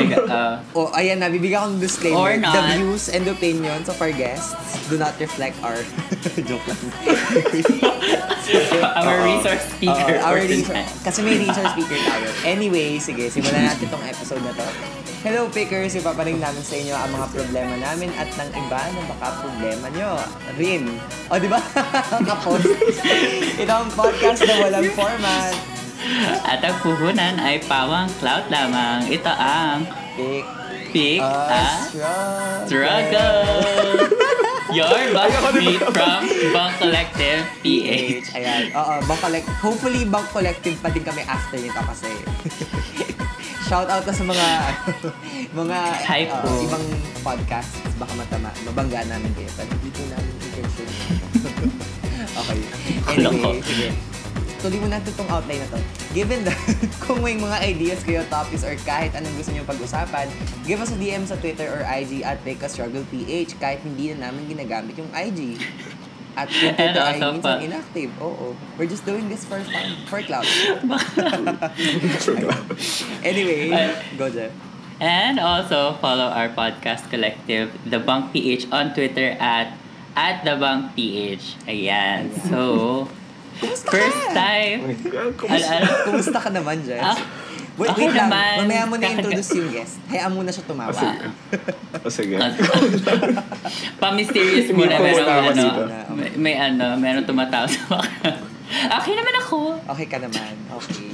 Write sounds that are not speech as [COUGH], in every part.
my God. [LAUGHS] Uh, oh, ayan na, bibigyan ko ng disclaimer. Or not. The views and opinions of our guests do not reflect our... [LAUGHS] Joke lang. [LAUGHS] our resource speaker Oo, our resource, kasi may resource speaker tayo. Anyway, sige, simulan natin tong episode na to. Hello, pickers! Ipaparing namin sa inyo ang mga problema namin at ng iba na baka problema nyo rin. O, di ba? Kapos. Ito ang podcast na walang format. [LAUGHS] At ang puhunan ay pawang cloud lamang. Ito ang Pick Pick a a Struggle! Your [LAUGHS] bunkmate from Bunk Collective PH. Ayan. Oo, Bang Collect Hopefully, Bang Collective pa din kami after nito kasi [LAUGHS] shout out na sa mga mga Hi uh, po. ibang podcasts baka matama mabangga namin kayo pero po namin intention okay anyway sige tuloy mo natin itong outline na to given that [LAUGHS] kung may mga ideas kayo topics or kahit anong gusto nyo pag-usapan give us a DM sa Twitter or IG at PH kahit hindi na namin ginagamit yung IG at yung [LAUGHS] Twitter ay minsan pa- inactive. Oo. We're just doing this for fun. For cloud. [LAUGHS] anyway, Ay. go Jeff. And also follow our podcast collective, The Bunk PH, on Twitter at at The Bunk PH. Ayan. So, first time. Al al Kumusta ka naman, Jeff? Ah, wait, okay wait lang. naman. Mamaya mo na Kakaga- introduce yung guest. Hayaan mo na siya tumawa. Ah, sige. O sige. Pa-mysterious muna. Hindi Meron ano, may, may ano, meron tumatawa sa mga. Okay naman ako. Okay ka naman. Okay.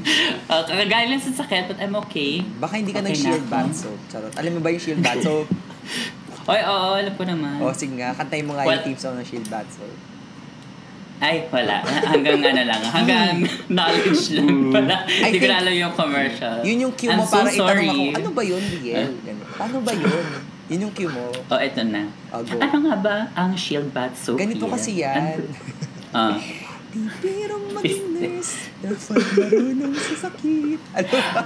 Kagaya lang sa sakit, but I'm okay. Baka hindi ka Okay nag-shield na bath soap. Charot. Alam mo ba yung shield bath soap? [LAUGHS] Oy, oo, alam ko naman. o, sige nga. Kantay mo nga What? yung team song ng shield bath soap. Ay, wala. Hanggang ano lang. Hanggang knowledge lang pala. I Hindi ko alam yung commercial. Yun yung cue I'm mo so para itanong sorry. ako, ano ba yun, Riel? Paano ba yun? Yun yung cue mo. Oh, eto na. Oh, go. Ano nga ba ang shield bath soap? Ganito kasi yan. Ah. Di pirong [LAUGHS] maging nurse, dapat marunong sa sakit. Ano ba?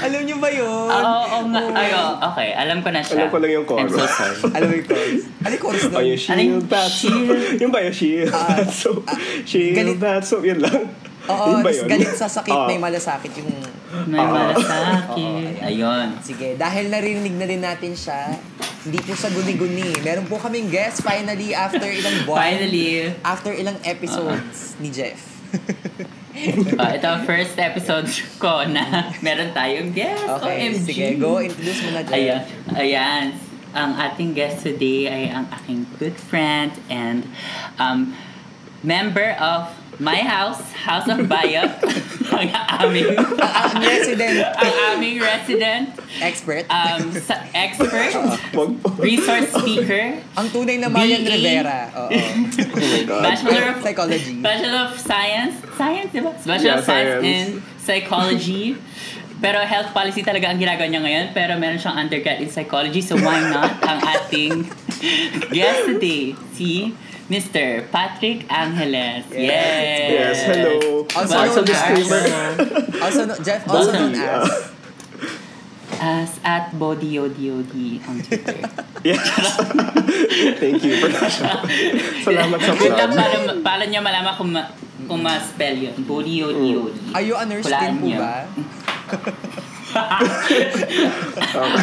Alam niyo ba yun? Oo, oo nga. Ay, oo, okay. Alam ko na siya. Alam ko lang yung I'm so chorus. sorry. [LAUGHS] Alam mo yung chorus? Ano yung chorus O nun? yung Ano yung shield shield? Yung ba yung shield Ah, bat soap? ah, Shield galit- bat soap, yun lang. Oo, Yun ba yun? galit sa sakit, Ah. may malasakit yung... May Oo. malasakit. Oo, Ayun. Sige, dahil narinig na rin natin siya, hindi po sa guni-guni. Meron po kaming guest finally after ilang buwan. Finally, After ilang episodes ni Jeff. [LAUGHS] uh, [LAUGHS] ito ang first episode ko na meron tayong guest. Okay, OMG. sige, go. Introduce mo na, Jeff. Ayan. Ayan. Ang ating guest today ay ang aking good friend and um, member of my house, House of Bayo. [LAUGHS] ang aming, Ang resident ang aming resident expert. um, sa expert, [LAUGHS] resource speaker, ang tunay na Marian BE. Rivera. Oo. Oh. Bachelor of Psychology. Bachelor of Science. Science, di ba? Bachelor Yeah, of Science, science. in Psychology. Pero health policy talaga ang ginagawa niya ngayon. Pero meron siyang undergrad in psychology. So why not ang ating [LAUGHS] guest today, si Mr. Patrick Angeles. Yes. Yes, hello. Also [LAUGHS] Also known as- disclaimer. Also, no, Jeff, also known as... As at BodyODOD on Twitter. [LAUGHS] Yes. [LAUGHS] Thank you for that. Salamat sa Good luck plug. para, para niya malaman kung, ma, kung ma-spell yun. BodyODOD. Are you a nurse din po ba?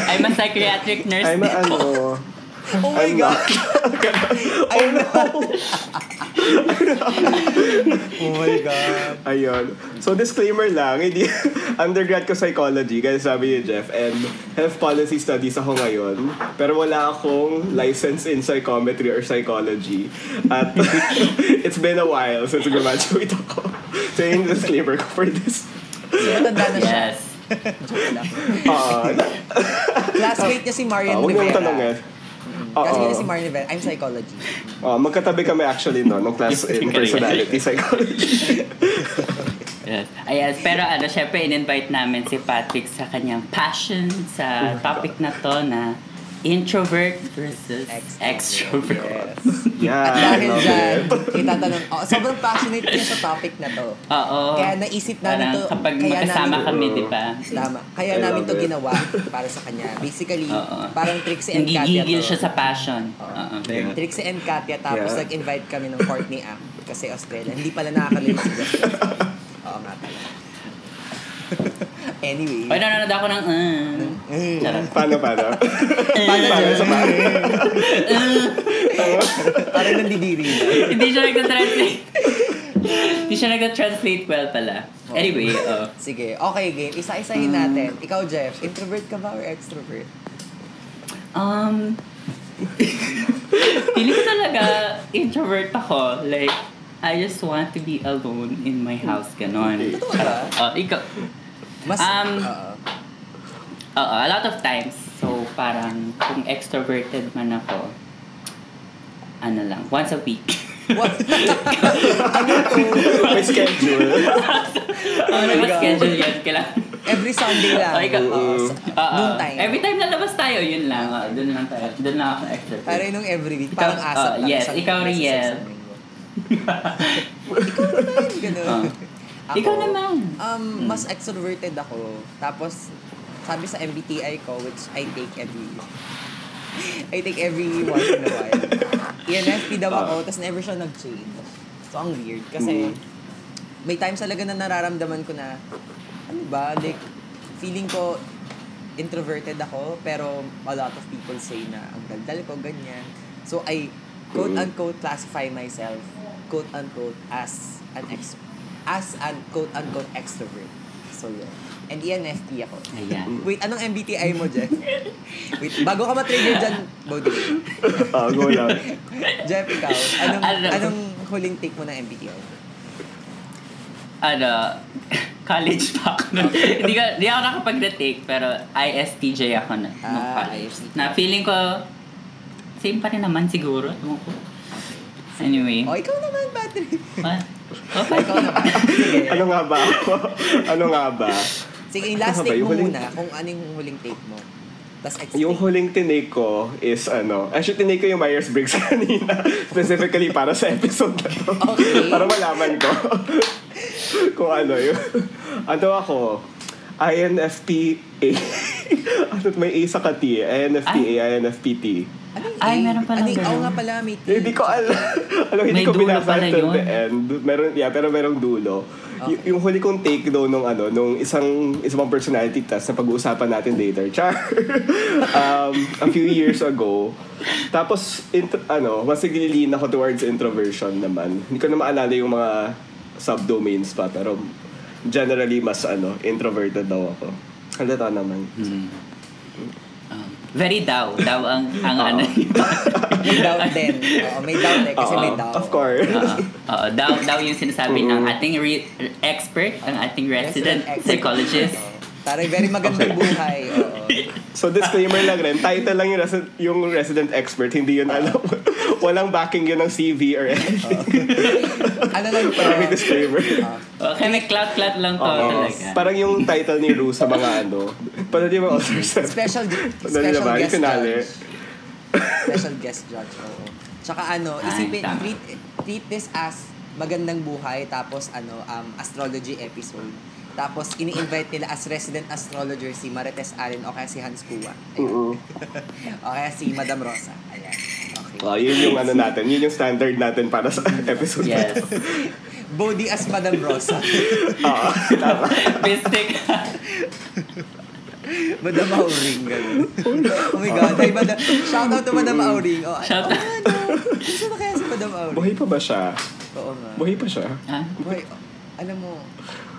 I'm a psychiatric nurse. I'm a ano. Oh my I'm God! not. [LAUGHS] I know! [LAUGHS] oh my God. Ayun. So, disclaimer lang, hindi, [LAUGHS] undergrad ko psychology, kaya sabi ni Jeff, and health policy studies ako ngayon, pero wala akong license in psychometry or psychology. At it's been a while since graduate ako. So, yun yung disclaimer ko for this. Yes. Joke lang. Uh, Classmate niya si Marian uh, huwag mo Rivera. tanongin. Niya Oo. si Marian Rivera. I'm psychology. [LAUGHS] Uh, magkatabi kami actually no, nung class [LAUGHS] in personality psychology. [LAUGHS] Yes. Ayan, pero ano, syempre in-invite namin si Patrick sa kanyang passion sa topic na to na introvert versus extrovert. Yes. [LAUGHS] Yeah, dahil dyan, it. itatanong, oh, sobrang [LAUGHS] passionate niya sa topic na to. Oo. Kaya naisip namin Parang to, kapag kaya magkasama namin- kami, di ba? Tama. Kaya I namin to it. ginawa para sa kanya. Basically, Oo. parang Trixie and Hindi Katya gigil to. siya sa passion. Oo. very good. Trixie and Katya, tapos Yeah. nag-invite kami ng Courtney Act kasi Australia. Hindi pala Jeff. [LAUGHS] Oo nga pala. Anyway. Oy, nanonood ako ng... Uh, Paano, paano? Paano, paano Jeff? sa paano? [LAUGHS] Parang nandidiri na. Hindi siya nagta-translate. Hindi siya nagta-translate well pala. Anyway, oh. Sige, okay game. Isa-isahin natin. Ikaw, Jeff, introvert ka ba or extrovert? Um, [LAUGHS] Feeling ko talaga introvert ako. Like, I just want to be alone in my house, ganon. Totoo ba? Oh, ikaw. Mas, Um, oo. Oo, a lot of times. So, parang kung extroverted man ako, ano lang, once a week. what? [LAUGHS] May schedule. oh, my may God. schedule yan. Kailangan. Every Sunday lang. Oh, Mm. sa- Oo. noon time. Every time lalabas tayo, yun lang. Oh, doon lang tayo. Doon lang ako extrovert. Pero nung every week, parang Ikaw- asap oh, lang. yes, ikaw, Riel. [LAUGHS] ikaw naman, gano'n. Ah. Ako, Ikaw naman. Um, mas extroverted ako. Tapos, sabi sa MBTI ko, which I take every I take every once in a while. ENFP daw ako, tapos never siya nag-change. So, ang weird. Kasi, may times talaga na nararamdaman ko na, ano ba, like, feeling ko, introverted ako, pero a lot of people say na ang daldal ko, ganyan. So, I quote-unquote classify myself, quote-unquote, as an ex as an quote-unquote extrovert. So, yun. And ENFP ako. Ayan. [LAUGHS] Wait, anong MBTI mo, Jeff? Wait, bago ka ma-trigger dyan, Bodhi. Ah, go lang. [LAUGHS] Jeff, ikaw, anong, Ano? anong huling take mo ng MBTI? ano, [LAUGHS] college pa ako. hindi, ko, hindi ako nakapag-retake, pero ISTJ ako na. nung Ah, college. ISTJ. Na feeling ko, same pa rin naman siguro. Anyway. O, ikaw naman, Patrick. Ah, okay. ikaw naman. Sige. [LAUGHS] Ano nga ba ako? Ano nga ba? Sige, yung last Ano take mo huling- muna, kung anong huling take mo. Tapos Yung huling tinake ko is ano, actually tinake ko yung Myers-Briggs [LAUGHS] kanina, specifically para sa episode na to. Okay. para malaman ko [LAUGHS] kung ano yun. Ano ako, INFPA. ano, [LAUGHS] may A sa kati, INFPA, INFPT. Anong Ay, meron palang Ano, Oo nga pala, may T. Hindi ko alam. [LAUGHS] Alam, hindi May ko dulo binasa pala yun. the end. Meron, yeah, pero merong dulo. Y- Okay. yung huli kong take daw nung ano, nung isang isang personality test na pag-uusapan natin later. Char. [LAUGHS] um, a few years ago. Tapos int- ano, mas naglilin ako towards introversion naman. Hindi ko na maalala yung mga subdomains pa pero generally mas ano, introverted daw ako. Halata naman. Hmm. Um, very daw. Daw ang, ang Oo. ano. May doubt din. Oo, may doubt eh, kasi Oo, may doubt. Of course. Oo. Oo, daw, daw yung sinasabi ng Mm. ating re- expert, ang ating resident, expert. psychologist. Oo. Taray, very magandang buhay. Oo. So disclaimer lang rin, title lang yung, resi- yung resident expert, hindi yun alam. [LAUGHS] Walang backing yun ng CV or anything. [LAUGHS] Ano lang to? Parang may disclaimer. [LAUGHS] Okay, may clout-clout lang to Oo. talaga. Parang yung title ni Ru sa mga ano. Paano di ba author set? Special, special ba? Guest finale. judge. Special guest judge, oo. Tsaka ano, Ay, isipin, tama. treat, treat this as magandang buhay, tapos ano, um, astrology episode. Tapos, ini-invite nila as resident astrologer si Marites Allen o kaya si Hans Kua. Ayan. Oo. [LAUGHS] o kaya si Madam Rosa. Ayan. Oh, yun yung ano natin. Yun yung standard natin para sa episode na Yes. to. Body as Madam Rosa. [LAUGHS] Oo, tama. Mystic. Madam Auring, gano'n. oh my God. Ay, Madam, shout out to Madam Auring. Oh, Shout oh, out. ano? Gusto na kaya si Madam Auring? Buhay pa ba siya? Oo nga. Buhay pa siya? Ah, Boy, alam mo,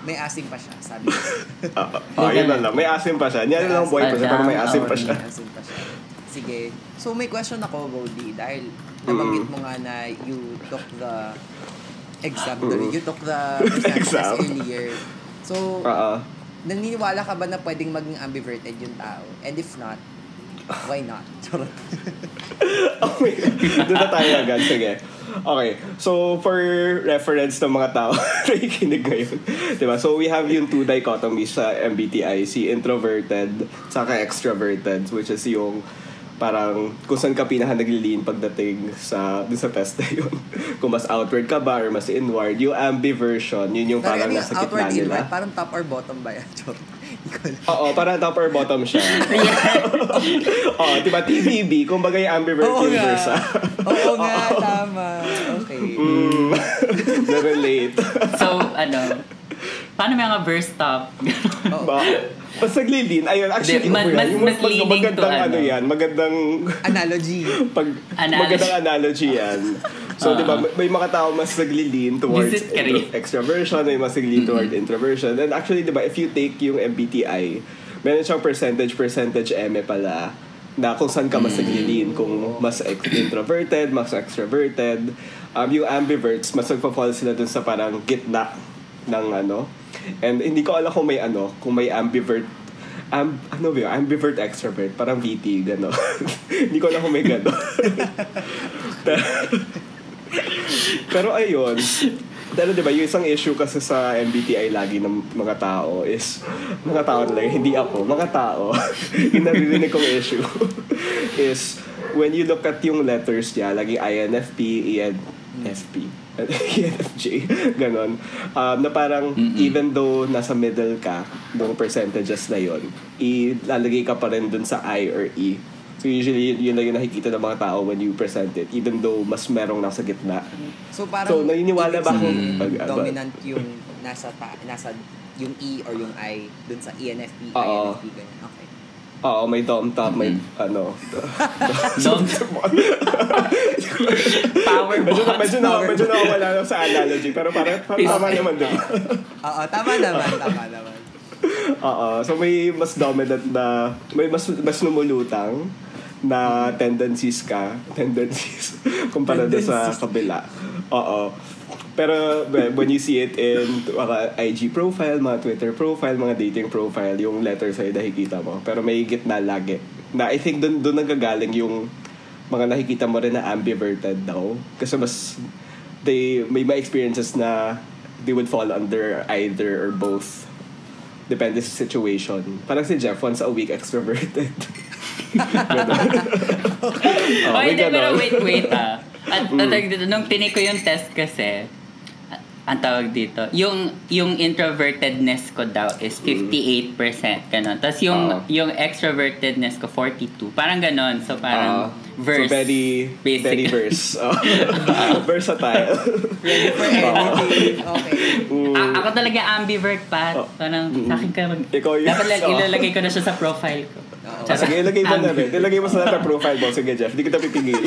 may asim pa siya, sabi ko. [LAUGHS] Oo, oh, yun na lang. May asim pa siya. Hindi lang buhay pa siya, pero may asim pa siya. May asim pa siya. Sige. So, may question ako, Bodhi, dahil nabanggit mo nga na you took the exam, Mm. you took the [LAUGHS] exam Exam. earlier. So, Oo. naniniwala ka ba na pwedeng maging ambiverted yung tao? And if not, why not? [LAUGHS] Charot. [LAUGHS] Okay. Doon na tayo agad. Sige. Okay. So, for reference ng mga tao na ikinig ngayon. Diba? So, we have yung two dichotomies sa MBTI. Si introverted, saka extroverted. Which is yung parang kung saan ka pinaka naglilin pagdating sa dun sa test na yun. [LAUGHS] kung mas outward ka ba or mas inward. Yung ambiversion, yun yung parang Parang nasa gitna nila. inward, parang top or bottom ba yan? [LAUGHS] Oo, parang top or bottom siya. [LAUGHS] Oo, diba? TVB, kumbaga yung ambivert Oo yung nga. versa. Oo nga, tama. Okay. Mm, na-relate. so, ano, paano may mga verse stop? Oo. [LAUGHS] Ba, mas naglilin. Ayun, actually, Hindi, mas- mas- Yung mas to magandang ano ano. yan, magandang Analogy. [LAUGHS] pag Analogy. magandang analogy yan. So, Ah. di ba, may, may mga tao mas naglilin towards intro- extroversion, may mas naglilin toward introversion. And actually, di ba, if you take yung MBTI, meron siyang percentage, percentage M pala na kung saan ka mas naglilin. Kung mas ex- introverted, mas extroverted. Um, yung ambiverts, mas nagpa-fall sila dun sa parang gitna ng ano. And hindi ko alam kung may ano, kung may ambivert Am, ano ba yun? Ambivert extrovert. Parang VT, gano'n. [LAUGHS] Hindi ko alam kung may gano'n. [LAUGHS] pero, pero ayun. Pero di ba, yung isang issue kasi sa MBTI lagi ng mga tao is, mga tao talaga, hindi ako, mga tao, [LAUGHS] yung naririnig kong issue is, when you look at yung letters niya, lagi INFP, ENFP, ENFJ, ganon. Um, na parang, even though nasa middle ka, ng percentages na yon ilalagay ka pa rin dun sa I or E. So usually, yun lang yung nakikita ng mga tao when you present it, even though mas merong nasa gitna. So parang So, naniniwala ba kung- ano? dominant yung nasa ta, nasa yung E or yung I dun sa E ENFP, Oo. INFP ganyan. Okay. Oo, may dom top, may ano. [LAUGHS] Dom- Power medyo na, medyo na, medyo na wala lang sa analogy, pero parang, parang tama naman din. [LAUGHS] Oo, tama naman, [LAUGHS] tama naman. Oo, so may mas dominant na, may mas, mas lumulutang na tendencies ka, tendencies, kumpara doon sa kabila. Oo. Pero well, when you see it in mga IG profile, mga Twitter profile, mga dating profile, yung letters ay nakikita mo. Pero may gitna lagi. Na I think doon doon nagagaling yung mga nakikita mo rin na ambiverted daw. Kasi mas they may mga experiences na they would fall under either or both. Depende sa situation. Parang si Jeff, once a week extroverted. [LAUGHS] Oh, may hindi, pero wait, wait ah. At, at dito, nung tinake ko yung test kasi, ang tawag dito, yung yung introvertedness ko daw is 58%, ganon. Tapos yung Oo. yung extrovertedness ko 42. Parang ganon. So parang Ah, verse. So very, basic. very verse. [LAUGHS] Oh. [LAUGHS] Versatile. Ready for anything. [LAUGHS] Okay. Mm. A- ako talaga ambivert pa. Oh. Parang sa akin ka mag... Ikaw yun. Dapat lang Oh. ilalagay ko na siya sa profile ko. Oo. Ah, sige, ilagay mo na rin. Ilagay mo sa lahat ng profile mo. Sige, Jeff. Hindi kita pipigil.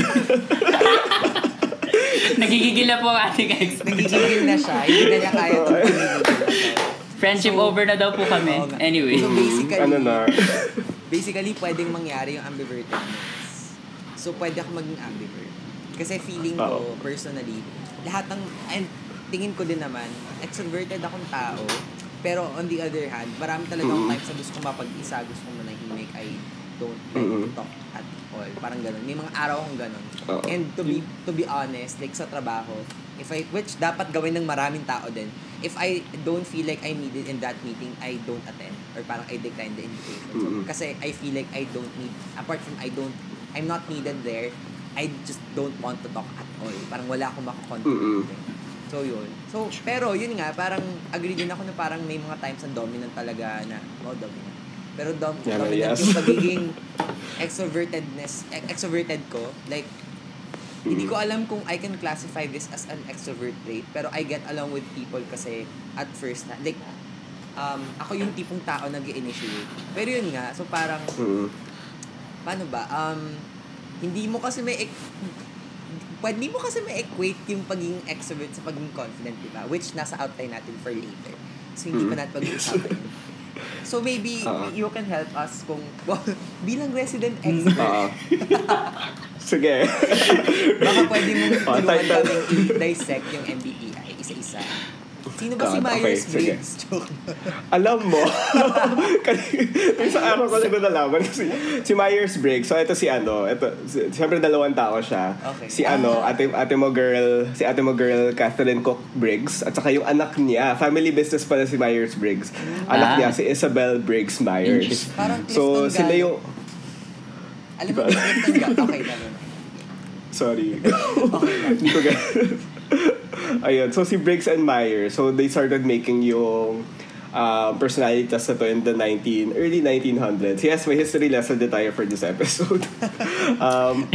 [LAUGHS] Nagigigil na po ang ating ex. Nagigigil na siya. Hindi na niya kaya itong to. Friendship So- over na daw po kami. Oo nga. Anyway. So basically, ano na. basically pwedeng mangyari yung ambivertedness. So pwede ako maging ambivert. Kasi feeling ko, personally, lahat ng, and tingin ko din naman, extroverted akong tao, pero on the other hand, marami talaga akong Mm. times na gusto kong mapag-isa, gusto kong manahimik, I don't like to Mm-mm. talk at all. Parang ganun. May mga araw akong ganun. Oo. And to be to be honest, like sa trabaho, if I which dapat gawin ng maraming tao din, if I don't feel like I'm needed in that meeting, I don't attend or parang I decline the invitation. So, Mm-mm. kasi I feel like I don't need apart from I don't I'm not needed there, I just don't want to talk at all. Parang wala akong makakontribute. So, yun. So, pero yun nga, parang agree din ako na parang may mga times na dominant talaga na, oh, dominant. Pero dom- Yan, dominant yes. yung [LAUGHS] pagiging extrovertedness, ex- extroverted ko. Like, hindi ko alam kung I can classify this as an extrovert trait, pero I get along with people kasi at first, na, like, um, ako yung tipong tao nag initiate Pero yun nga, so parang, Mm. paano ba, um, hindi mo kasi may, ek- pwede hindi mo kasi may equate yung pagiging extrovert sa pagiging confident, di ba? Which nasa outline natin for later. So, hindi pa Mm. natin pag-uusapan yun. [LAUGHS] So, maybe Oo. you can help us kung, [LAUGHS] bilang resident Oo. extrovert, [LAUGHS] Sige. baka pwede mong Oh, tulungan kaming i-dissect yung MBTI isa-isa. Sino ba si God, okay, Myers-Briggs? sige. [LAUGHS] Joke. Alam mo, [LAUGHS] yung sa araw ko lang nalaman kasi si Myers-Briggs, so ito si ano, ito, si, siyempre dalawang tao siya. Okay. Si ano, Ah. ate, ate mo girl, si ate mo girl Catherine Cook Briggs, at saka yung anak niya, family business pala si Myers-Briggs. Anak Ah. niya, si Isabel Briggs Myers. So, sila yung, Alam mo, Galo. Okay, [LAUGHS] naman. sorry. Okay lang. [LAUGHS] Ayun, so si Briggs and Meyer, so they started making yung um, personality test na to in the 19, early 1900s. Yes, may history lesson din tayo for this episode. [LAUGHS] um,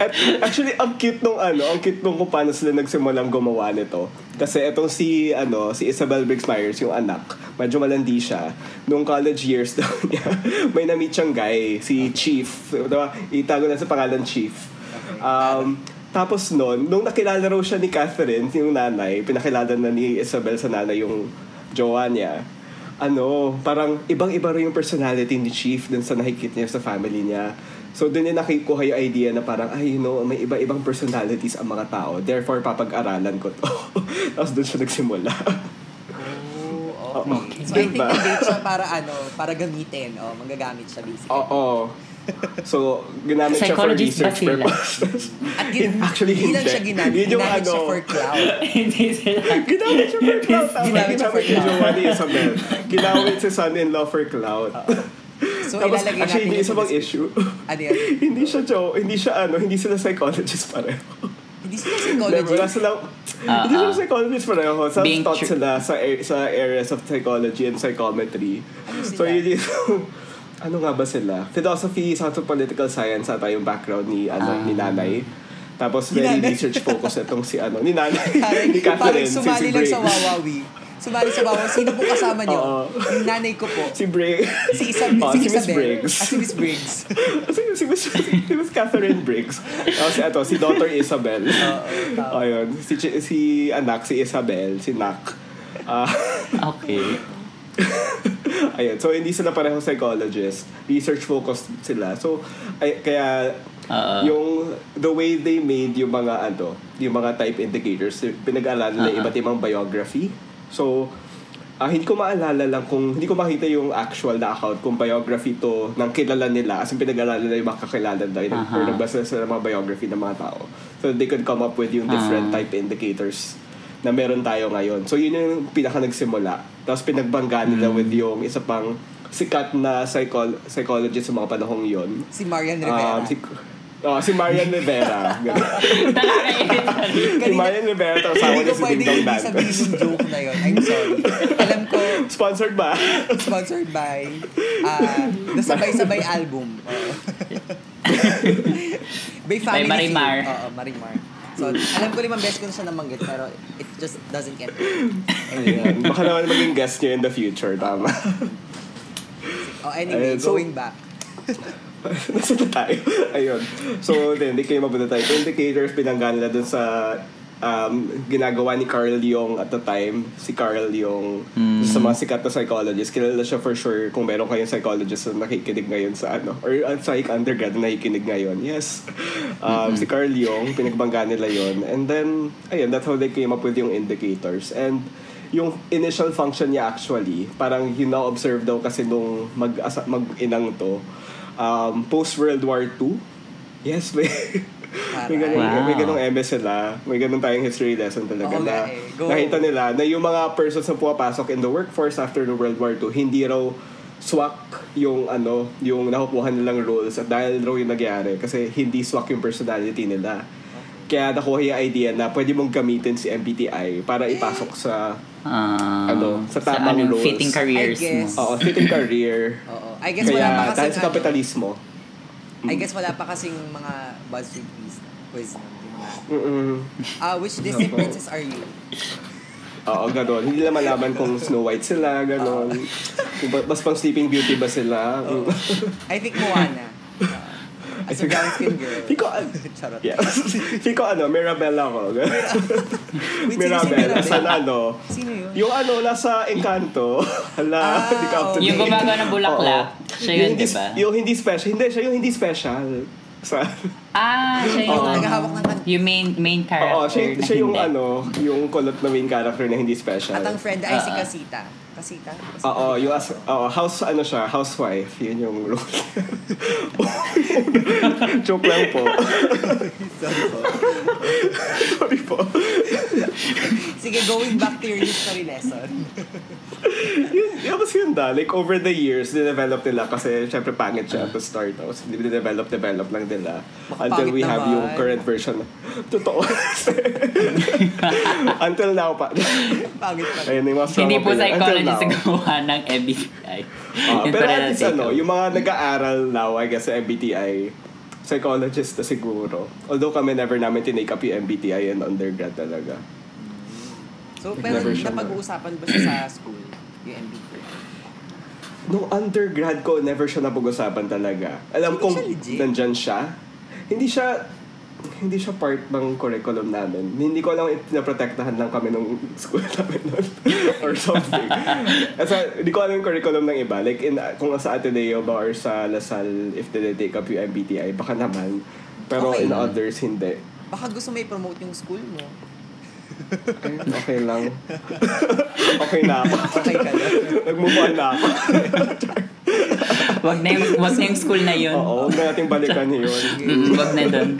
at actually, ang cute nung ano, ang cute nung kung paano sila nagsimulang gumawa nito. Kasi itong si, ano, si Isabel Briggs Myers, yung anak, medyo malandi siya. Nung college years [LAUGHS] daw niya, may na-meet siyang guy, si Chief. Diba? Itago na sa pangalan Chief. Um, tapos noon, nung nakilala raw siya ni Catherine, yung nanay, pinakilala na ni Isabel sa nanay yung jowa niya. Ano, parang ibang-iba rin yung personality ni Chief dun sa nakikita niya sa family niya. So doon niya nakikuha yung idea na parang, ay, you know, may iba-ibang personalities ang mga tao. Therefore, papag-aralan ko to. [LAUGHS] Tapos doon siya nagsimula. Oh, okay. So, I think Diba? siya para ano, para gamitin. Oh, magagamit siya basically. Oo. [LAUGHS] So, ginamit siya for Psychologist research sila? purposes. At [LAUGHS] gin- Actually, hindi lang siya ginamit. Yun yung ginamit siya ano. for cloud. [LAUGHS] Hindi sila. Ginamit siya for. Tama, Ginamit siya for ginamit clout. jowa ni Isabel. Ginamit si son-in-law for clout. So, Tapos, ilalagay actually, natin hindi isa bang sa issue. Ano yun? hindi siya Joe, hindi siya ano, hindi sila psychologist pareho. Hindi sila Never, wala psychology. silang, Ah, hindi sila ah. psychologist pareho. Some Being taught tr- sila sa, sa areas of psychology and psychometry. Ano sila? So, yun yung, ano nga ba sila? Philosophy, science of political science ata yung background ni, ano, Ah. ni nanay. Tapos Ni very nanay? research focus itong si ano, ni nanay, [LAUGHS] Parang, ni parang Catherine, si, sumali si lang sa. Wawawi. Sumali sa Wawawi. Sino po kasama niyo? Oo. Yung nanay ko po. Si Bray. Si, Isa, Oh, si, si Miss Isabel. Briggs. Ah, si Miss Briggs. [LAUGHS] si, si, Miss, si Miss Catherine Briggs. Tapos si, ato, si Dr. Isabel. Oo, tama. Ayun. Si, si anak, si Isabel, si Nak. Ah, Okay. [LAUGHS] ayun. So, hindi sila pareho psychologist. Research focused sila. So, ay, kaya Oo. yung the way they made yung mga ano, yung mga type indicators, pinag-aralan na Ah, ah. iba't ibang biography. So, ah, hindi ko maalala lang kung hindi ko makita yung actual na account kung biography to ng kilala nila as in pinag-aralan nila yung mga kakilala nila Aha. or nagbasa sila ng mga biography ng mga tao. So they could come up with yung different Ah. type indicators na meron tayo ngayon. So yun yung pinaka nagsimula. Tapos pinagbangga nila Hmm. with yung isa pang sikat na psychol- psychologist sa mga panahong yon. Si Marian Rivera. Um, si, oh, si Marian Rivera. Si Marian Rivera, tapos asawa Hindi niya si Ding Dong hindi Dantes. sabihin yung joke na yun. I'm sorry. Alam ko, Sponsored ba? sponsored by uh, The Sabay-Sabay Album. Oo. by Family By Marimar. Oo, Marimar. So, alam ko limang beses ko na siya namanggit pero it just doesn't get. Ayan. Baka naman maging guest niyo in the future, tama. Oh, anyway, Ayun, so- going back. [LAUGHS] Nasa na tayo? Ayun. So, then, hindi kayo mabuta tayo. Indicators, pinangga nila dun sa um, ginagawa ni Carl Jung at the time. Si Carl Jung, sa mga sikat na psychologist. Kilala siya for sure kung meron kayong psychologist na nakikinig ngayon sa ano, or uh, psych undergrad na nakikinig ngayon. Yes. Um, Si Carl Jung, pinagbangga nila yon And then, ayun, that's how they came up with yung indicators. And yung initial function niya actually, parang yun na-observe daw kasi nung mag, mag-inang to, um, post-World War II, yes, may, [LAUGHS] may ganun, Wow. may ganung MS sila. May ganun tayong history lesson talaga Oo na eh. Go. nakita nila na yung mga persons na pumapasok in the workforce after the World War II, hindi raw swak yung ano, yung nakukuha nilang roles at dahil raw yung nangyari kasi hindi swak yung personality nila. Kaya nakuha yung idea na pwede mong gamitin si MBTI para ipasok sa Ah, Ano, sa tamang ano, roles. fitting careers mo. oo, fitting career. [LAUGHS] Oo. I guess wala Kaya kasi dahil sa kapitalismo. I guess wala pa kasing mga BuzzFeed quiz. quiz Mm-mm. Ah, which Disney princess are you? Oo, gano'n. Hindi nila malaman kung Snow White sila, gano'n. [LAUGHS] Kung ba- Mas pang Sleeping Beauty ba sila. I think Moana. Ah, as a brown skin girl. Hindi ko, al- Charot. yeah. Hindi ko ano, Mirabelle ako. Wait, sino si ano, Sino yun? yung ano, nasa Encanto. Hala, Ah, hindi ka up to Yung date. gumagawa ng bulaklak. Siya Yung yun, hindi- di ba? Yung hindi special. Hindi, siya yung hindi special. Sa, Ah, siya Yung yung... nagahawak ng Yung main main character. oo, siya, siya yung hindi. ano, yung kulot na main character na hindi special. At ang friend ay si Ah, Casita. Casita? Oo, yung as, oo, house, ano siya, housewife. Yun yung role. [LAUGHS] Joke lang po. Sorry po. Sige, going back to your history lesson. yun, yun kasi yun da. Like, over the years, develop nila kasi syempre pangit siya to start. Tapos, develop, develop lang nila. Until Makapangit we have yung current version. Totoo. [LAUGHS] Until now pa. Pangit pa. Ayun yung mga strong Hindi po opinion. Now. na gumawa ng MBTI. Ah, Yun pero at least ano, yung mga nag-aaral now, I guess, sa MBTI, psychologist na siguro. Although kami never namin tinake up yung MBTI in undergrad talaga. So, Like, pero napag-uusapan ba siya sa school? Yung MBTI. Nung undergrad ko, never siya napag-usapan talaga. Alam Hindi kong siya legit? nandyan siya. Hindi siya hindi siya part ng curriculum namin. Hindi ko alam if pinaprotektahan lang kami nung school [LAUGHS] namin nun or something. Kasi hindi ko alam yung curriculum ng iba. Like, in, kung sa Ateneo ba or sa Lasal, if they take up yung MBTI, baka naman. Pero Okay in others, hindi. Baka gusto may promote yung school mo. Ay, okay lang. [LAUGHS] okay na ako. Okay ka lang. Nag-move on na ako. [LAUGHS] Wag na yung, wag na yung school na yun. Oo, huwag na nating balikan yun. Mm, wag na dun.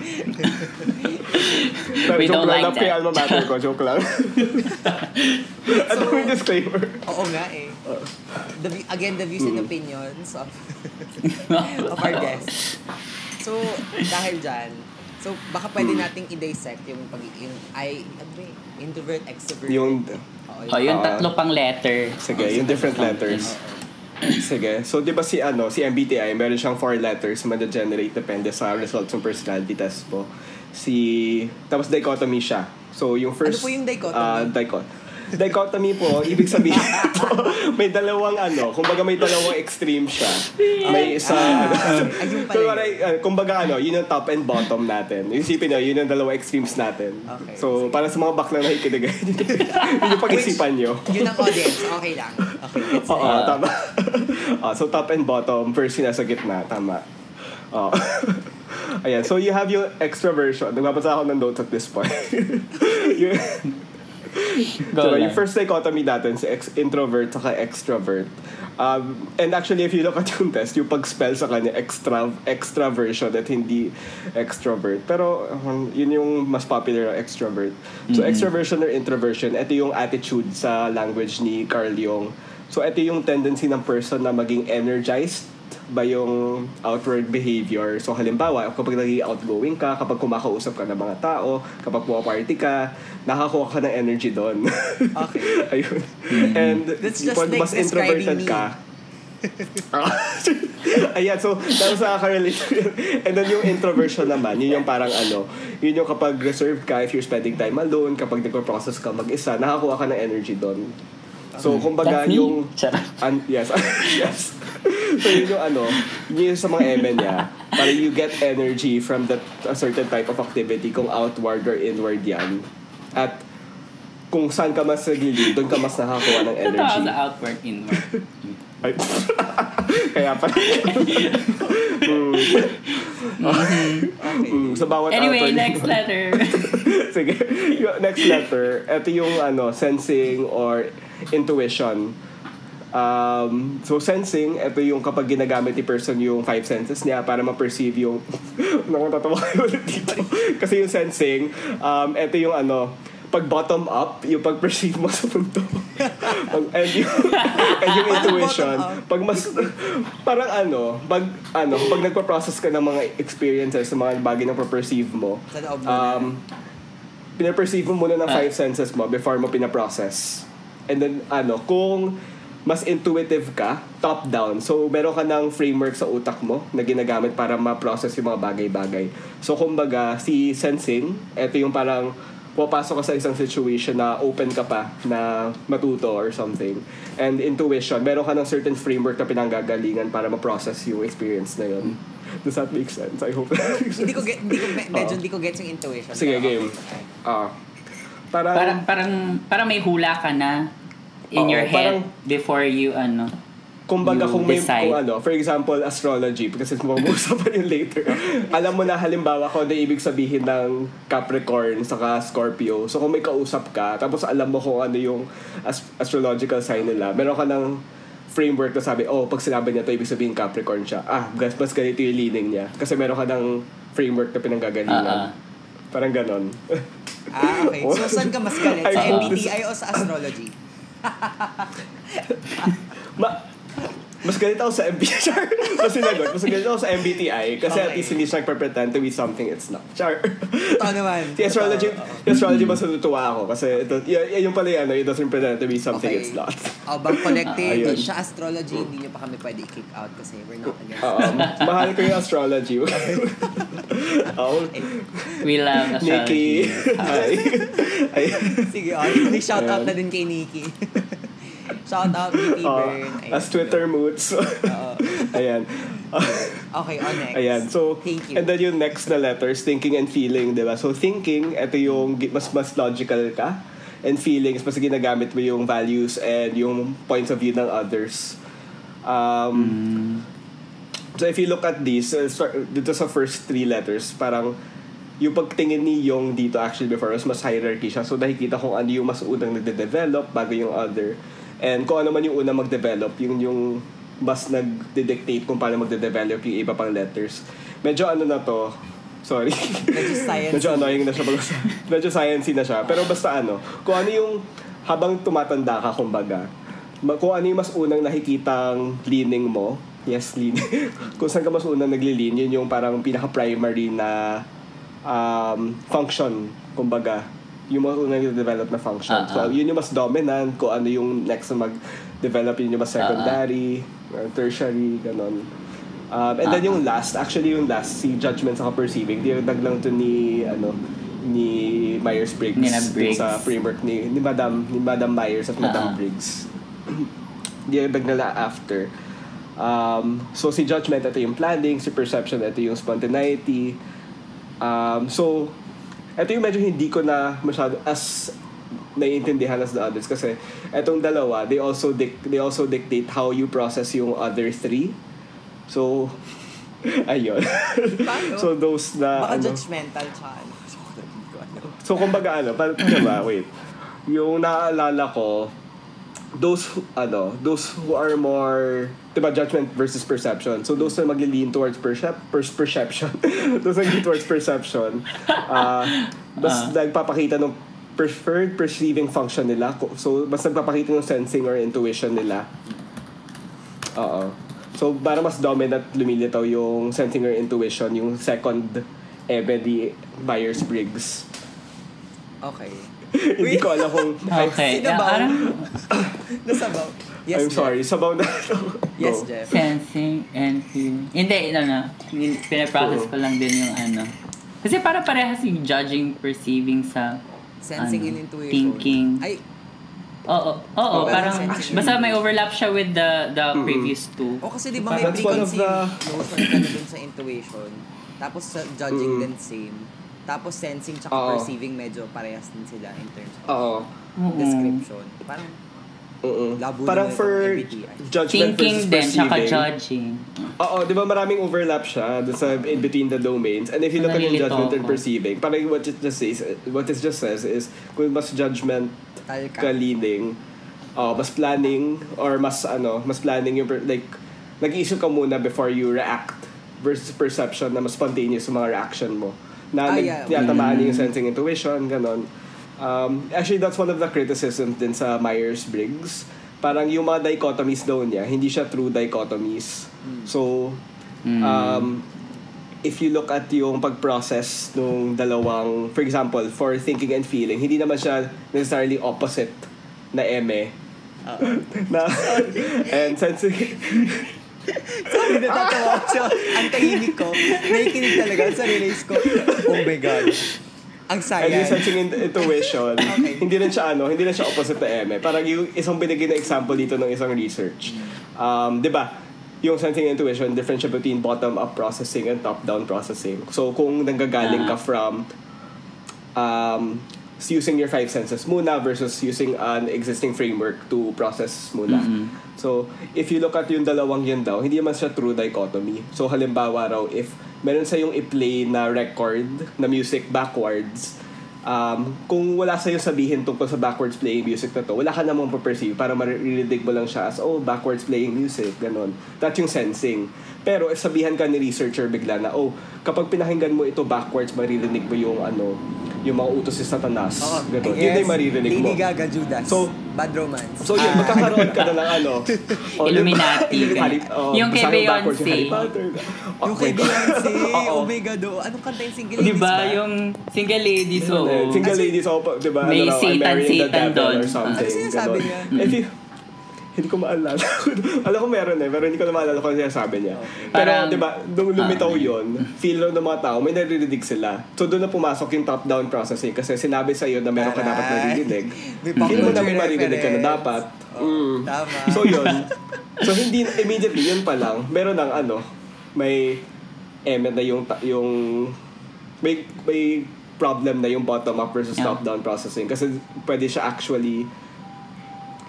Pero We joke don't lang, like yung that. alma mater ko. Joke lang. [LAUGHS] Ano So- yung disclaimer? Oo nga eh. The, again, the views and opinions of, [LAUGHS] of our guests. So, dahil dyan, so baka pwede nating i-dissect yung pag yung I, ano eh, introvert, extrovert. Yung, Oo, O, yung Ah. tatlo pang letter. sige, yung different letters. [CLEARS THROAT] Sige. So, di ba si, ano, si MBTI, meron siyang four letters na generate depende sa results ng personality test po. Si, tapos dichotomy siya. So, yung first... Ano po yung dichotomy? ah, dichot- dichotomy po, ibig sabihin po, may dalawang ano, kumbaga may dalawang extreme siya. May isa, ano, Ayun pala so, parang, uh, kumbaga ano, yun yung top and bottom natin. Isipin nyo, yun yung dalawang extremes natin. Okay. So, para sa mga bakla na nakikinig, [LAUGHS] yun yung pag-isipan nyo. Yun ang audience. Okay lang. Okay, gets Oo, it. tama. [LAUGHS] Ah, so, top and bottom, first yung nasa gitna, tama. Oo. [LAUGHS] Ayan, so you have yung extroversion. Nagbabasa ako ng notes at this point. yung, [LAUGHS] Go diba, lang. yung first dichotomy natin, si ex- introvert saka extrovert. Um, and actually, if you look at yung test, yung pag-spell sa kanya, extra, extraversion at hindi extrovert. Pero um, yun yung mas popular na extrovert. So, extroversion or introversion, ito yung attitude sa language ni Carl Jung. So, ito yung tendency ng person na maging energized ba yung outward behavior. So, halimbawa, kapag naging outgoing ka, kapag kumakausap ka ng mga tao, kapag pumaparty ka, nakakuha ka ng energy doon. Okay. [LAUGHS] Ayun. And That's just pag like mas introverted me. ka, Ah, [LAUGHS] Ayan, so, tapos nakaka-relate. [LAUGHS] And then yung introversion naman, yun yung parang ano, yun yung kapag reserved ka, if you're spending time alone, kapag nagpo-process ka mag-isa, nakakuha ka ng energy doon. So, kumbaga, That's me. yung... An- yes, yes. So, yun yung ano, yun yung sa mga eme niya, parang you get energy from that a certain type of activity, kung outward or inward yan. At kung saan ka mas naglilid, doon ka mas nakakuha ng Totoo energy. sa outward, inward. [LAUGHS] Ay. Kaya pala. [LAUGHS] mm, Okay. mm, sa bawat Anyway, outward- next letter. [LAUGHS] Sige. Yung next letter, ito yung ano, sensing or intuition. Um, so sensing, ito yung kapag ginagamit ni person yung five senses niya para ma-perceive yung... [LAUGHS] Naku, tatawa kayo ulit dito. [LAUGHS] Kasi yung sensing, um, ito yung ano, pag bottom up, yung pag-perceive mo [LAUGHS] sa mundo. Pag- and yung, and yung intuition, pag mas, parang ano, pag, ano, pag nagpa-process ka ng mga experiences, sa mga bagay na perceive mo, um, pinaperceive mo muna ng five senses mo before mo pinaprocess. And then, ano, kung mas intuitive ka, top-down. So, meron ka ng framework sa utak mo na ginagamit para ma-process yung mga bagay-bagay. So, kumbaga, si sensing, ito yung parang pupasok ka sa isang situation na open ka pa na matuto or something. And intuition, meron ka ng certain framework na pinanggagalingan para ma-process yung experience na yun. Does that make sense? I hope that makes sense. hindi ko get, hindi ko, me- medyo hindi ko gets yung intuition. Sige, game. okay. Ah. parang, parang, parang, parang may hula ka na in Oo, your head parang- before you, ano. kumbaga you kung may, decide. kung ano, for example, astrology, kasi mag-uusapan yun later. [LAUGHS] Alam mo na halimbawa kung ano ibig sabihin ng Capricorn saka Scorpio. So kung may kausap ka, tapos alam mo kung ano yung ast- astrological sign nila, meron ka ng framework na sabi, oh, pag sinabi niya to ibig sabihin Capricorn siya. Ah, mas, mas ganito yung leaning niya. Kasi meron ka ng framework na pinanggagalingan. Ah, ah. Parang ganon. Ah, okay. So, saan ka mas galit? [LAUGHS] I Sa MBTI o sa astrology? Ma mas galit ako sa MBTI. [LAUGHS] Char. Mas sinagot. Mas galit ako sa MBTI kasi at Okay. least hindi siya nagpa-pretend to be something it's not. Char. Ito naman. Si astrology, Ito, oo. yung astrology mas natutuwa ako kasi ito, y- y- yung pala yan, it doesn't pretend to be something Okay. it's not. Oh, bang collective, Ayun. siya astrology, hindi niyo pa kami pwede i-kick out kasi we're not against Oo, mahal ko yung astrology. [LAUGHS] oh, We love Nikki. astrology. Hi. [LAUGHS] Ay, Sige, oh, shout out na din kay Nikki. Shout out, BT Uh, Burn. Ayan. as Twitter moots. Oo. [LAUGHS] Ayan. Okay, on next. Ayan. So, Thank you. and then yung next na letters, thinking and feeling, di ba? So, thinking, ito yung mas mas logical ka. And feelings, mas ginagamit mo yung values and yung points of view ng others. Um, So, if you look at these, uh, start, dito sa first three letters, parang yung pagtingin ni Yung dito actually before was mas hierarchy siya. So, nakikita kung ano yung mas unang nagde-develop bago yung other. And kung ano man yung unang mag-develop, yung yung mas nag-dictate kung paano magde-develop yung iba pang letters. Medyo ano na to, sorry. Medyo science. [LAUGHS] Medyo annoying na siya. [LAUGHS] Medyo sciencey na siya. Pero basta ano, kung ano yung habang tumatanda ka, kumbaga, kung ano yung mas unang nakikitang leaning mo, yes, leaning. [LAUGHS] kung saan ka mas unang nagli-lean, yun yung parang pinaka-primary na um, function, kumbaga. Yung mas unang develop na function. Ah, So, ah. yun yung mas dominant, kung ano yung next na mag-develop, yun yung mas secondary, uh, tertiary, ganon. Um, and then Ah. yung last, actually yung last, si judgment sa perceiving, dinagdag lang to ni, ano, ni Myers-Briggs. Ni Briggs. Sa framework ni, ni Madam, ni Madam Myers at Madam Ah. Briggs. [CLEARS THROAT] dinagdag nila after. Um, so si judgment, ito yung planning, si perception, ito yung spontaneity. Um, so, ito yung medyo hindi ko na masyado as naiintindihan as the others kasi etong dalawa they also dic- they also dictate how you process yung other three. So [LAUGHS] ayun. Paano? so those na Baka ano. judgmental alam. so kumbaga ano pa diba wait. Yung naalala ko those who, ano those who are more diba judgment versus perception. So those na magli-lean towards percep per- perception. [LAUGHS] Those na lean towards perception. Uh, [LAUGHS] mas nagpapakita ng preferred perceiving function nila. Ko- so mas nagpapakita ng sensing or intuition nila. Oo. So para mas dominant lumilitaw yung sensing or intuition yung second ebe di Myers-Briggs. Okay. Hindi ko alam kung Okay. Sino Yeah, ba? parang [LAUGHS] Nasabaw. Yes, I'm Jeff. sorry sabaw na Yes, Go. Jeff. sensing and feeling. Hindi, no, no. Pinaprocess ko lang din yung ano. Kasi para parehas yung judging, perceiving sa Sensing ano, and intuition. Thinking. Ay, Oo, oo, Oh, parang sensing. basta may overlap siya with the the previous two. o kasi di ba may preconceived the- notion ka na dun sa intuition. Tapos sa judging Mm. din same. Tapos sensing tsaka Oo. perceiving medyo parehas din sila in terms of oo description. Parang Oo. Labo Parang na for itong MBTI. judgment Thinking versus din, tsaka perceiving. judging. Oo, di ba maraming overlap siya dun sa in between the domains. And if you look at yung Nalilito judgment and ako. perceiving, parang what it just says, what it just says is kung mas judgment ka. ka leaning, oh, mas planning or mas ano, mas planning yung per- like nag-iisip ka muna before you react versus perception na mas spontaneous yung mga reaction mo. Na Ah, yeah. tinatamaan yung sensing intuition, ganon. Um, actually, that's one of the criticisms din sa Myers-Briggs. Parang yung mga dichotomies daw niya, hindi siya true dichotomies. So, um, if you look at yung pag-process nung dalawang, for example, for thinking and feeling, hindi naman siya necessarily opposite na eme. [LAUGHS] na, [LAUGHS] and sensing, [LAUGHS] Sabi natatawa ko siya. Ang tahimik ko. Nakikinig talaga sa release ko. Oh my God. Ang and saya. yung sensing in- intuition, Okay. hindi rin siya ano, hindi rin siya opposite na eme. Parang yung isang binigay na example dito ng isang research. Um, 'di ba? Yung sensing intuition, difference between bottom-up processing and top-down processing. So, kung nanggagaling ka Ah. from um, using your five senses muna versus using an existing framework to process muna. So, if you look at yung dalawang yun daw, hindi naman siya true dichotomy. So, halimbawa raw, if meron sa yung i-play na record na music backwards, um, kung wala sa'yo sabihin tungkol sa backwards playing music na to, wala ka namang paperceive. Para maririnig mo lang siya as, oh, backwards playing music, ganon. That's yung sensing. Pero sabihan ka ni researcher bigla na, oh, kapag pinakinggan mo ito backwards, maririnig mo yung ano, yung mga utos si Satanas. Oo, ganon. yes. Yun yung maririnig mo. Lady Gaga, Judas. So- Bad Romance. So yun, Ah. magkakaroon ka na ng ano. [LAUGHS] oh, Illuminati. Harry, oh, Yung kay Beyonce. Yung. Oh, Yung kay. Beyonce, oh my God, oh. Anong kanta yung single Di ladies ba? ba? Yung single ladies, oo. single ladies ako, di ba? May ano Satan, Satan doon. something. Ano sinasabi niya? If you, hindi ko maalala. [LAUGHS] Alam ko meron eh, pero hindi ko na maalala kung ano sinasabi niya. Pero, Parang- di ba, nung lumitaw Ah. yun, feel ng mga tao, may naririnig sila. So, doon na pumasok yung top-down processing kasi sinabi sa'yo na meron ka dapat naririnig. Feel mo na may maririnig ka na dapat. Tama. So yun. So hindi immediately yun pa lang. Meron ng ano, may element na yung yung may may problem na yung bottom up versus Yeah. top down processing kasi pwede siya actually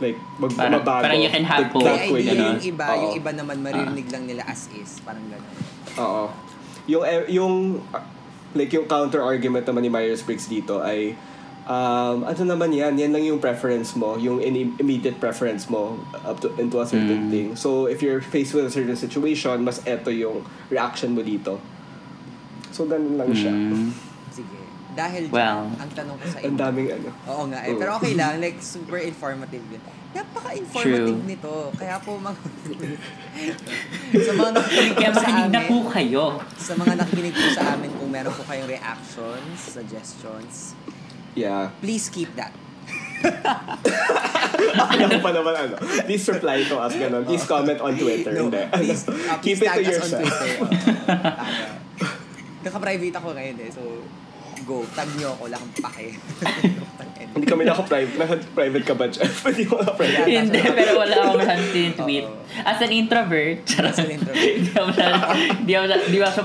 like mag Parang- mabago. parang you can have like, both. that way, idea yung iba, Oo. yung iba naman maririnig lang nila as is. Parang gano'n. Oo. Yung eh, yung uh, like yung counter argument naman ni Myers-Briggs dito ay um, ano naman yan, yan lang yung preference mo, yung in- immediate preference mo up to, into a certain Mm. thing. So, if you're faced with a certain situation, mas eto yung reaction mo dito. So, ganun lang siya. Mm. Sige. Dahil dyan, Well. ang tanong ko sa Ang inyo. daming ano. Oo nga eh. Pero okay lang. [LAUGHS] Like, super informative yun. Napaka-informative True. nito. Kaya po mga... [LAUGHS] sa mga nakikinig Kaya po sa makinig na amin, po kayo. sa mga nakikinig po sa amin, kung meron po kayong reactions, suggestions, Yeah. please keep that. [LAUGHS] Ano pa naman ano. Please reply to us, ganun. Please comment on Twitter. No, Hindi. please, uh, Keep please it to yourself. Twitter. Tama. Naka-private ako ngayon eh. So, go. Tag nyo ako. Akong pake. [LAUGHS] Hindi kami naka-private. Naka-private ka ba? [LAUGHS] Hindi mo naka-private. Yeah. Hindi, pero wala akong masyadong tweet. As an introvert, As an introvert. [LAUGHS] Hindi ako,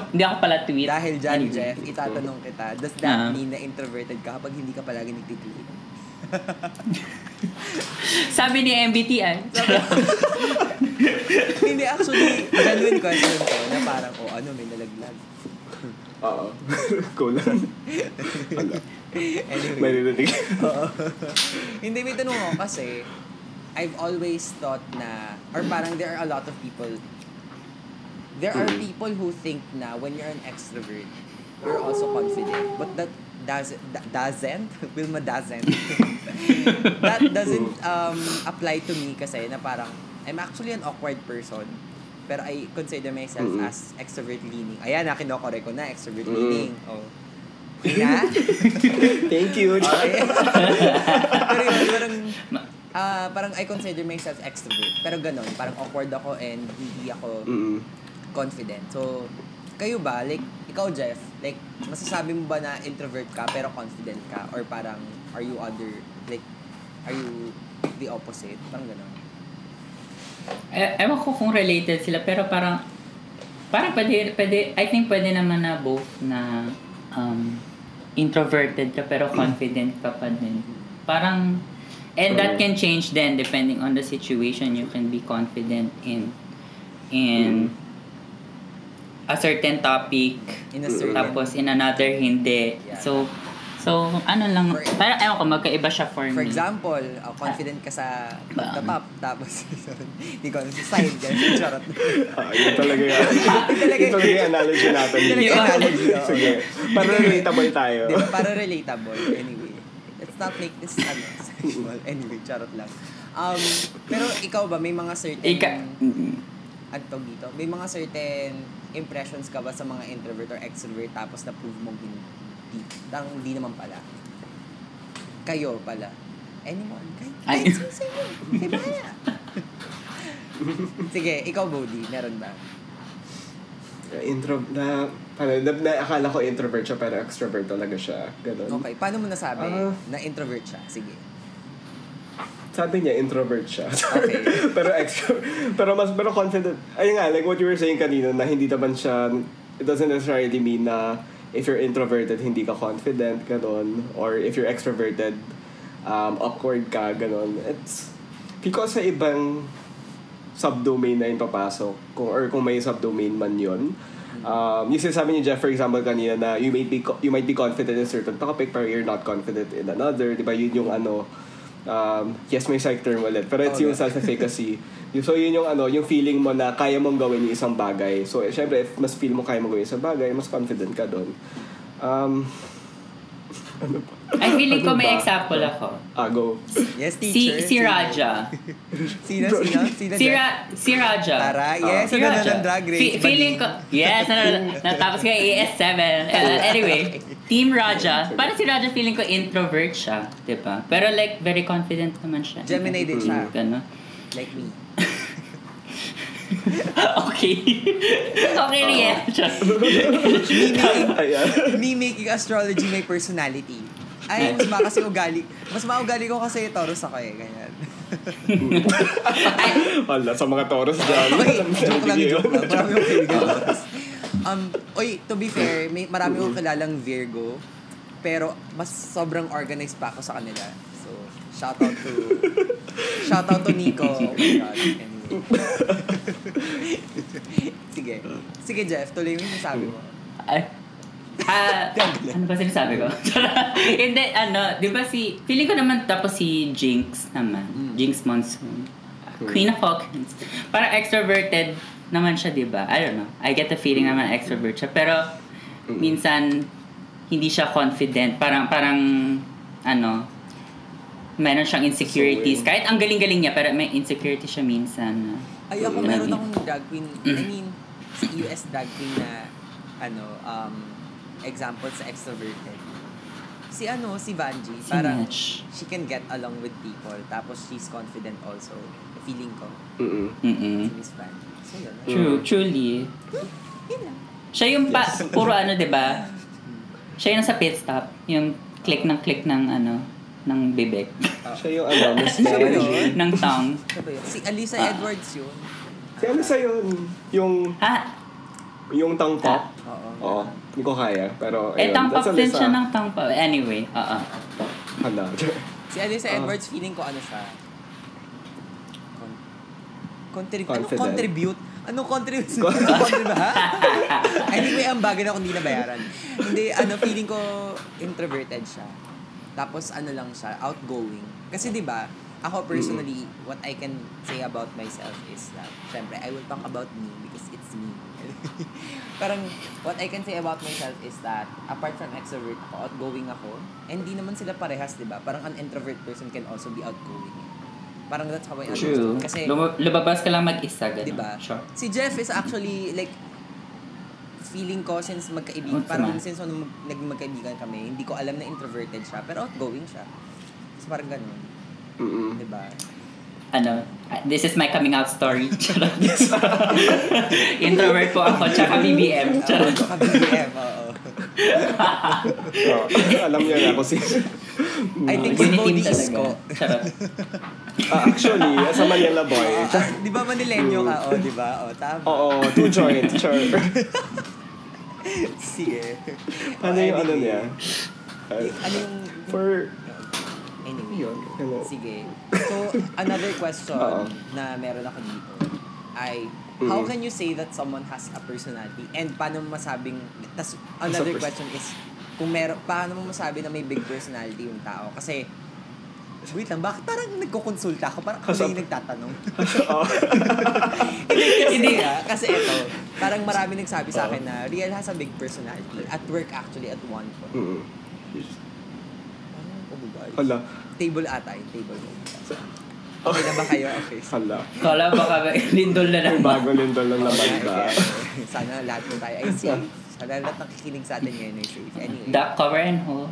hindi ako, pala tweet. Dahil dyan. Jeff, itatanong kita, does that Ah. mean na introverted ka kapag hindi ka palagi nagtitweet? Sabi ni MBTI. hindi, actually, genuine question ko na parang, oh, ano, may nalaglag. Oo. [LAUGHS] cool lang. Wala. Anyway. Maririnig. Oo. Hindi, may tanong ako kasi, I've always thought na, or parang there are a lot of people, there are Mm. people who think na when you're an extrovert, you're also confident. But that doesn't, [LAUGHS] doesn't, Wilma [LAUGHS] doesn't. that doesn't um, apply to me kasi na parang, I'm actually an awkward person. Pero I consider myself Mm-mm. as extrovert leaning. Ayan, na kinokorek ko na, extrovert Mm. leaning. Oh. Na? [LAUGHS] Thank you. Okay. [LAUGHS] pero yun, parang, ah, parang I consider myself extrovert. Pero ganun, parang awkward ako and hindi ako Mm-mm. confident. So, kayo ba, like, ikaw Jeff, like, masasabi mo ba na introvert ka pero confident ka? Or parang, are you other, like, are you the opposite? Parang ganun. E- ewan ko kung related sila, pero parang, parang pwede, pwede, I think pwede naman na both na um, introverted ka pero confident ka pa din. Parang, and that can change then depending on the situation. You can be confident in in a certain topic In a Mm. certain... tapos in another hindi. Yeah. So, so ano lang, For- parang ewan ko, magkaiba siya for, For me. example, uh, confident ka sa pagtatap, tapos, [LAUGHS] hindi ko alam, sa side, ganun, [LAUGHS] charot. Ah, yun talaga [LAUGHS] yun. talaga- yun talaga yung analogy natin. Yun talaga yung analogy. Sige. Para relatable tayo. Di ba? Para relatable. Anyway. Let's not make this ano, sexual. Anyway, charot lang. Um, pero ikaw ba, may mga certain... Ika, mm, ano tawag dito? May mga certain impressions ka ba sa mga introvert or extrovert tapos na-prove mong hindi? Parang hindi naman pala. Kayo pala. Anyone? Kahit, Ay. kahit sino sa inyo. Di ba kaya? Sige, ikaw, Bodhi. Meron ba? Intro, na, paano, na, na, akala ko introvert siya, pero extrovert talaga siya. Ganun. Okay, paano mo nasabi Ah. na introvert siya? Sige. Sabi niya, introvert siya. Okay. [LAUGHS] pero extro, pero mas, pero confident. Ayun nga, like what you were saying kanina, na hindi naman siya, it doesn't necessarily mean na if you're introverted, hindi ka confident, ganun. Or if you're extroverted, um, awkward ka, ganun. It's, because sa ibang subdomain na yung papasok, kung, or kung may subdomain man yun, Um, yung sinasabi ni Jeff, for example, kanina na you might be you might be confident in certain topic pero you're not confident in another. Di ba? Yun yung ano, um, yes, may psych term ulit. Pero it's Oh, yung no. self-efficacy. Yung- [LAUGHS] so, yun yung ano, yung feeling mo na kaya mong gawin yung isang bagay. So, eh, syempre, if mas feel mo kaya mong gawin yung isang bagay, mas confident ka doon. Um, [LAUGHS] I feeling ko Ano may ba? example ako. ah, go. Yes, Si, teacher. si Raja. Sino, sino? Sino? Si? Ra, si Raja. Tara, yes, si ano na Raja. ng drag race. Fe- feeling ko, yes, na, na, [LAUGHS] natapos ko yung AS7. Uh, anyway, Team Raja. Parang si Raja feeling ko introvert siya, di ba? Pero like, very confident naman siya. Gemini din siya. Gano'n. Like me. [LAUGHS] okay. [LAUGHS] okay, reaction. Me making, me making astrology my personality. Ay, mas ma kasi ugali. Mas maugali ko kasi Taurus ako eh, ganyan. [LAUGHS] Wala, sa mga Taurus dyan. Okay, joke lang, joke lang. Marami akong kaibigan Taurus. Um, oy, to be fair, may marami akong kilalang Virgo, pero mas sobrang organized pa ako sa kanila. So, shout out to shout out to Nico. Oh my God. Anyway. Sige. Sige, Jeff, tuloy mo yung sabi mo. Ay, Ah, ano ba sinasabi ko? [LAUGHS] Hindi, ano, di ba si, feeling ko naman tapos si Jinx naman. Jinx Monsoon. Queen of Falcons. Parang extroverted naman siya, di ba? I don't know. I get the feeling naman extrovert siya. Pero, minsan, hindi siya confident. Parang, parang, ano, meron siyang insecurities. So, Kahit ang galing-galing niya, pero may insecurity siya minsan. Ay, ako meron akong drag queen. I mean, sa US drag queen na, ano, um, example sa extroverted. Si ano, si Vanji, Si parang Mitch. she can get along with people. Tapos she's confident also. Feeling ko. Mm-mm. Mm-mm. Si Miss Vanji. So, yun. True, truly. Yun lang. Siya yung pa, puro ano, 'di ba? Siya yung sa pit stop, yung click ng click ng ano, ng bibig, [LAUGHS] Siya yung ano, Miss yun? ng tongue. Si Alisa Ah. Edwards yun. Si ano sa yun? Yung, Ah, yung tongue pop. Oo. Oo, hindi ko kaya. Pero, eh ayun. pop a din siya ng tongue pop. Anyway, oo. Hala. Si Alisa Ah. Edwards, feeling ko ano siya. Con- contrib- anong Confident. contribute? Anong contribute? [LAUGHS] contribute ha? anyway, ang bagay na kung hindi nabayaran. Hindi, ano, feeling ko introverted siya. Tapos ano lang siya, outgoing. Kasi di ba ako personally, what I can say about myself is that, syempre, I will talk about me because it's me. [LAUGHS] Parang, what I can say about myself is that, apart from extrovert ako, outgoing ako, and di naman sila parehas, di ba? Parang an introvert person can also be outgoing. Parang that's how I True. understand. Kasi, Lum- lumabas ka lang mag-isa, gano'n. di ba? Sure. Si Jeff is actually, like, feeling ko since magkaibigan, What's parang since nung mag, naging magkaibigan kami, hindi ko alam na introverted siya, pero outgoing siya. So, parang ganun. Mm-mm. Di ba? Ano, this is my coming out story. [LAUGHS] [LAUGHS] Introvert po ako, tsaka BBM. Charot. Ka BBM, oo. Oo, alam niyo na kung si... I think si ko. talaga. Charot. Ah, actually, as a Manila boy. Ah, di ba Manilenyo ka? O, di ba? O, tama. Oo, two joint, sure. [LAUGHS] Sige. ano yung ano niya? Uh, Ano yung... for... Anyway. Yun. Ano? Sige. So, another question Oo. na meron ako dito ay, how Mhm. can you say that someone has a personality? And paano mo masabing, tas another pers- question is, kung meron, paano mo masabi na may big personality yung tao? Kasi, wait lang, bakit parang nagkukonsulta ako? Parang Kasi- na yung nagtatanong. [LAUGHS] Oo. [LAUGHS] Hindi, kasi, hindi ah, kasi ito, parang marami nagsabi sa akin na Riel has a big personality. At work actually at one point. Mm-mm. God. Hala. Table ata yung table mo. Okay na ba kayo? Okay. Hala. Kala baka [LAUGHS] lindol na naman. bago lindol lang naman okay. [LAUGHS] Sana lahat po tayo ay safe. Sana lahat nakikinig sa atin ngayon ay safe. Anyway. Duck cover and hole.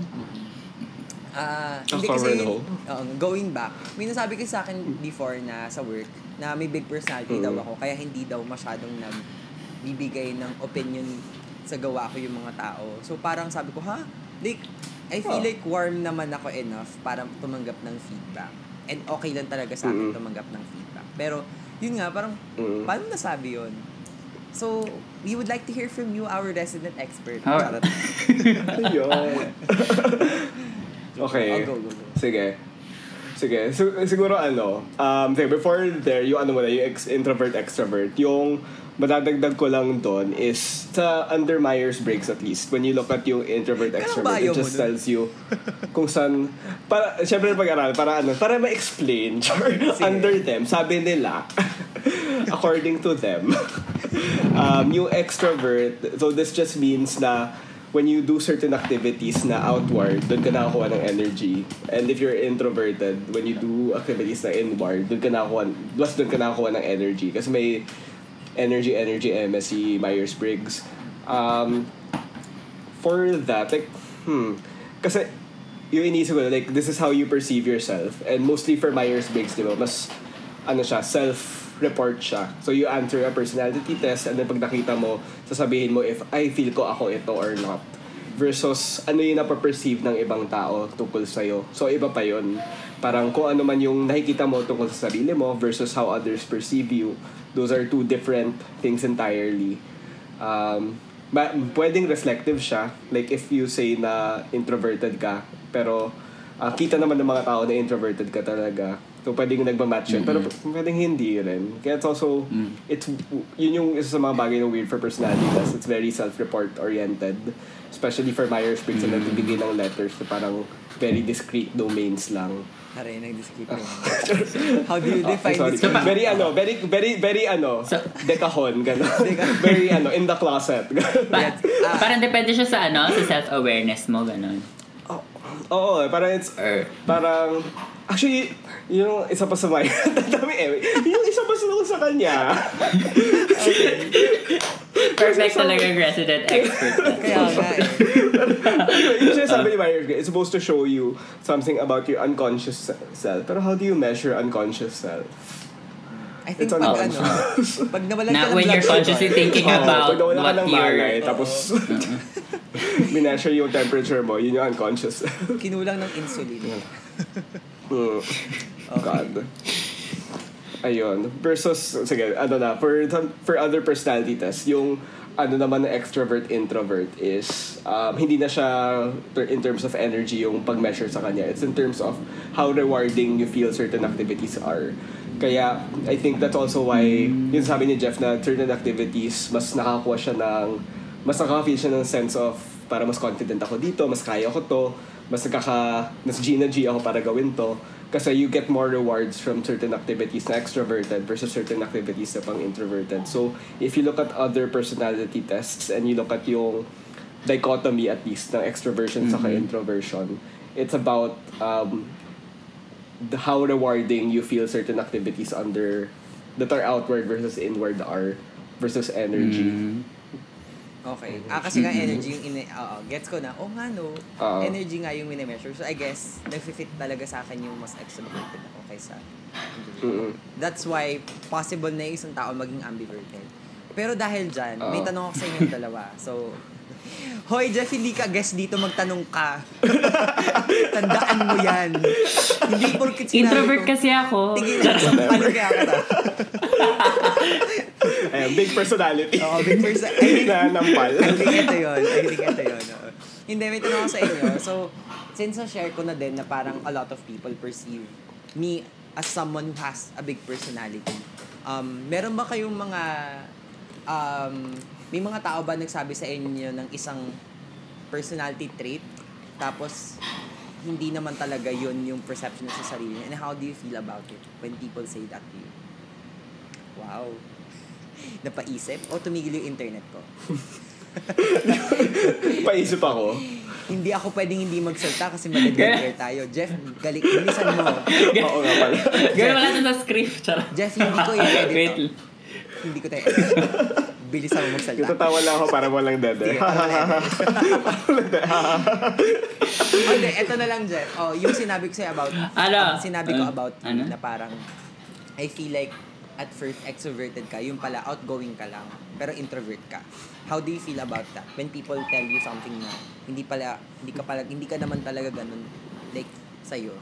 Ah, Ang hindi cover kasi, and hold. oo, going back, may nasabi kasi sa akin before na sa work, na may big personality daw Mm. ako, kaya hindi daw masyadong nagbibigay ng opinion sa gawa ko yung mga tao. So parang sabi ko, ha? Like, I feel Oh. like warm naman ako enough para tumanggap ng feedback. And okay lang talaga sa akin Mm. tumanggap ng feedback. Pero, yun nga, parang, Mm. paano nasabi yun? So, we would like to hear from you, our resident expert. Oh. Charot. [LAUGHS] Ayun. [LAUGHS] okay. Oh, go, go, go. Sige. Sige. So, siguro ano, um, sige, before there, yung ano mo na, yung ex- introvert, extrovert, yung madadagdag ko lang doon is sa under Myers-Briggs at least, when you look at yung introvert, extrovert, it just tells you kung saan, para, syempre pag-aral, para ano, para ma-explain, [LAUGHS] under them, sabi nila, [LAUGHS] according to them, [LAUGHS] um, yung extrovert, so this just means na when you do certain activities na outward, doon ka nakakuha ng energy. And if you're introverted, when you do activities na inward, doon ka nakakuha, mas doon ka nakakuha ng energy. Kasi may energy, energy MSC, Myers-Briggs. Um, for that, like, hmm, kasi yung inisip ko, like, this is how you perceive yourself. And mostly for Myers-Briggs, di ba, mas, ano siya, self-report siya. So you answer a personality test and then pag nakita mo, sasabihin mo if I feel ko ako ito or not. Versus ano yung napaperceive ng ibang tao tungkol sa'yo. So, iba pa yun. Parang kung ano man yung nakikita mo tungkol sa sarili mo versus how others perceive you. Those are two different things entirely. Um, ma- pwedeng reflective siya. Like if you say na introverted ka, pero ah, kita naman ng mga tao na introverted ka talaga. So, pwedeng nagmamatch yun. Pero pwedeng hindi rin. Kaya it's also, it's, yun yung isa sa mga bagay na weird for personality test. It's very self-report oriented. Especially for Myers-Briggs na nagbibigay ng letters na parang very discrete domains lang. Aray, nag-describe mo. [LAUGHS] How do you Ah, define sorry. this? very ano, very, very, very ano, So- dekahon, gano'n. [LAUGHS] [LAUGHS] very ano, in the closet. Pa- parang depende siya sa ano, sa self-awareness mo, ganun. Oo, eh, parang it's, Or, parang, actually, yung isa pa sa my, dami [LAUGHS] eh, yung isa pa sa sa kanya, perfect talaga resident expert. Kaya nga eh. yung sinasabi ni Myers-Briggs, it's supposed to show you something about your unconscious se- self. Pero how do you measure unconscious self? I think It's pag ano, unconscious. pag nawalan ka Na ng when you're consciously thinking about pag nawala ka what ng tapos [LAUGHS] mineasure yung temperature mo, yun yung unconscious. kinulang ng insulin. [LAUGHS] Mm. God. Ayun. Versus, sige, ano na, for, for other personality tests, yung ano naman na extrovert introvert is um, hindi na siya in terms of energy yung pag-measure sa kanya. It's in terms of how rewarding you feel certain activities are. Kaya I think that's also why yung sabi ni Jeff na certain activities mas nakakuha siya ng mas nakaka-feel siya ng sense of para mas confident ako dito, mas kaya ko to, mas nagkaka mas G na G ako para gawin to. Kasi you get more rewards from certain activities na extroverted versus certain activities na pang introverted. So, if you look at other personality tests and you look at yung dichotomy at least ng extroversion sa introversion, it's about um, the, how rewarding you feel certain activities under that are outward versus inward are versus energy. Mm. Okay. Ah, kasi nga energy yung ine... Oo, gets ko na. Oh nga no, Oo. energy nga yung minemeasure. So I guess, nag-fit talaga sa akin yung mas extroverted ako kaysa Mm-mm. That's why possible na yung isang tao maging ambiverted. Pero dahil dyan, may Oo. tanong ako sa inyong dalawa. So, [LAUGHS] Hoy, Jeff, hindi ka guest dito, magtanong ka. [LAUGHS] Tandaan mo yan. Hindi porkit sinabi Introvert ko, kasi ako. Tigil na, sampalin kaya ka [LAUGHS] na. Ayan, big personality. Oo, big person. I [LAUGHS] think, na nampal. I think ito yun. I think ito yun. oo. Hindi, may tanong ako sa inyo. So, since na-share ko na din na parang a lot of people perceive me as someone who has a big personality, um, meron ba kayong mga, um, may mga tao ba nagsabi sa inyo ng isang personality trait, tapos hindi naman talaga yun yung perception sa sarili? And how do you feel about it when people say that to you? Wow. [LAUGHS] Napaisip? O tumigil yung internet ko? [LAUGHS] Paisip ako. Hindi ako pwedeng hindi magsalta kasi mag-dead [LAUGHS] tayo. Jeff, galing, bilisan mo. Oo nga pala. Gawin mo lang sa script. Charot. Jeff, hindi ko i-edit Wait. to. Hindi ko tayo edit. Bilisan mo magsalta. Tatawa lang ako para walang dede. Sige, ano na Okay, eto na lang, Jeff. Oh, yung sinabi ko sa'yo about, Ano? sinabi ko Uh, about ano? na parang, I feel like, at first, extroverted ka, yung pala, outgoing ka lang, pero introvert ka. How do you feel about that? When people tell you something na, hindi pala, hindi ka pala, hindi ka naman talaga ganun, like, sa'yo.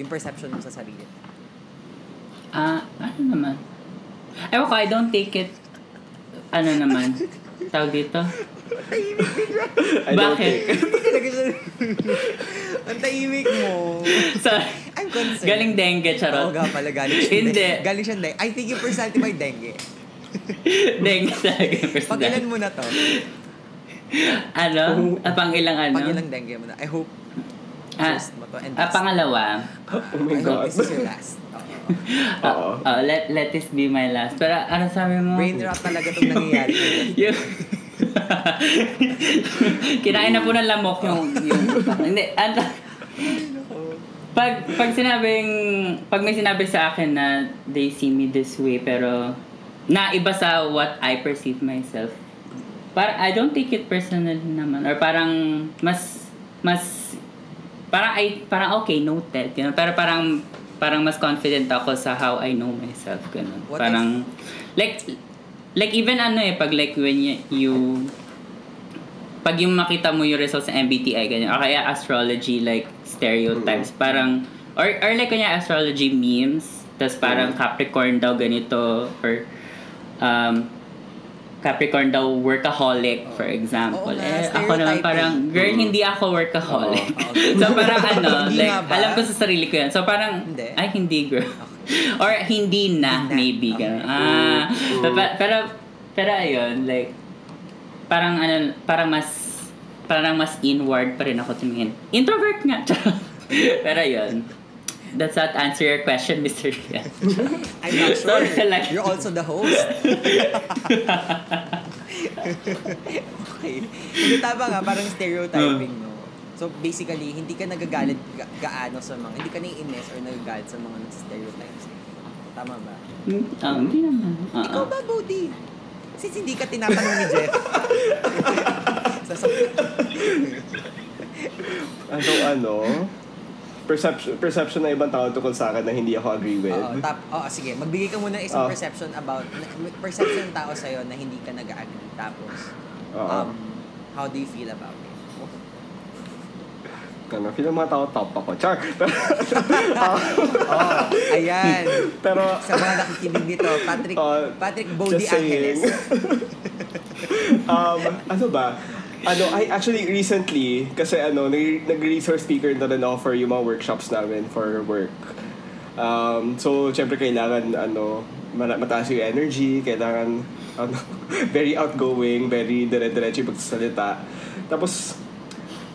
Yung perception mo sa sarili. Ah, ano naman? Ewan ko, I don't take it, ano naman, tawag dito? I don't Bakit? think. Talaga siya. Ang tahimik mo. Sorry. I'm concerned. Galing dengue, Oo charot. nga pala, galing siya. Hindi. Galing siya dengue. I think mo ay dengue. dengue talaga yung Pag ilan personality. mo na to? Ano? Ah, pang ilang ano? Pag ilang dengue mo na? I hope Ah, first mo to and ah, pangalawa. Oh my I hope God. this is your last. [LAUGHS] Oo. Oo. Oh, let, let this be my last. Pero ano sabi mo? Brain rot talaga itong nangyayari. [LAUGHS] yung... Kinain na po ng lamok yung... yung hindi, ano... Pag, pag sinabing... Pag may sinabi sa akin na they see me this way, pero naiba sa what I perceive myself, parang I don't take it personal naman. Or parang mas... Mas... Parang I, parang okay, noted. You know? Pero parang parang mas confident ako sa how I know myself. Ganun. What parang... like, like even ano eh, pag like when you, you pag yung makita mo yung results sa MBTI, ganyan, o kaya astrology, like, stereotypes, parang, or, or like, kanya astrology memes, tapos parang Capricorn daw ganito, or, um, Capricorn daw workaholic, for example. Oo nga, eh, ako naman parang, girl, hindi ako workaholic. Oo, okay. [LAUGHS] so parang ano, [LAUGHS] like, alam ko sa sarili ko yan. So parang, Hindi. ay, hindi, girl. [LAUGHS] Or hindi na, Hindi na. maybe. Okay. Ganun. Ah, pero, pero, pero ayun, like, parang ano, parang mas, parang mas inward pa rin ako tumingin. Introvert nga. [LAUGHS] pero ayun. Does that answer your question, [LAUGHS] Mr. Rian? I'm not sure. Sorry, like- You're also the host. okay. Hindi tama nga, parang stereotyping, no? So basically, hindi ka nagagalit ga- gaano sa mga, hindi ka naiinis or nagagalit sa mga stereotypes. Tama ba? Ah, hindi naman. Ah, Ikaw ah. ba, Bodhi? Since hindi ka tinatanong ni Jeff. [LAUGHS] Sasab- Ano, ano, perception, perception ng ibang tao tungkol sa akin na hindi ako agree with. Oo, tap, oh, sige, magbigay ka muna ng isang Oh. perception about, na- perception ng tao sa'yo na hindi ka nag-agree. Tapos, Oo. um, how do you feel about it? Ano, feel ng mga tao top ako. Char! [LAUGHS] Oh, ayan. Pero, Sa mga nakikinig dito, Patrick, Uh, Patrick Bodie. Angeles. [LAUGHS] um, ano ba? Ano, I actually recently, kasi ano, nag- nag-resource speaker na rin ako for yung mga workshops namin for work. Um, so, syempre kailangan, ano, mataas yung energy, kailangan, ano, [LAUGHS] very outgoing, very dire-diretso yung pagsasalita. Tapos,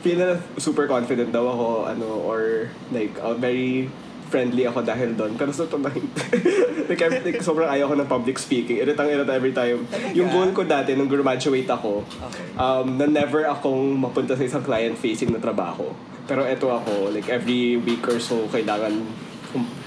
feel na super confident daw ako, ano, or like, uh, very friendly ako dahil doon. Pero sa totoo lang, [LAUGHS] like, every- like, sobrang ayaw ko ng public speaking. Iritang irita every time. Talaga? Yung goal ko dati, nung graduate ako, Okay. um, na never akong mapunta sa isang client-facing na trabaho. Pero eto ako, like every week or so, kailangan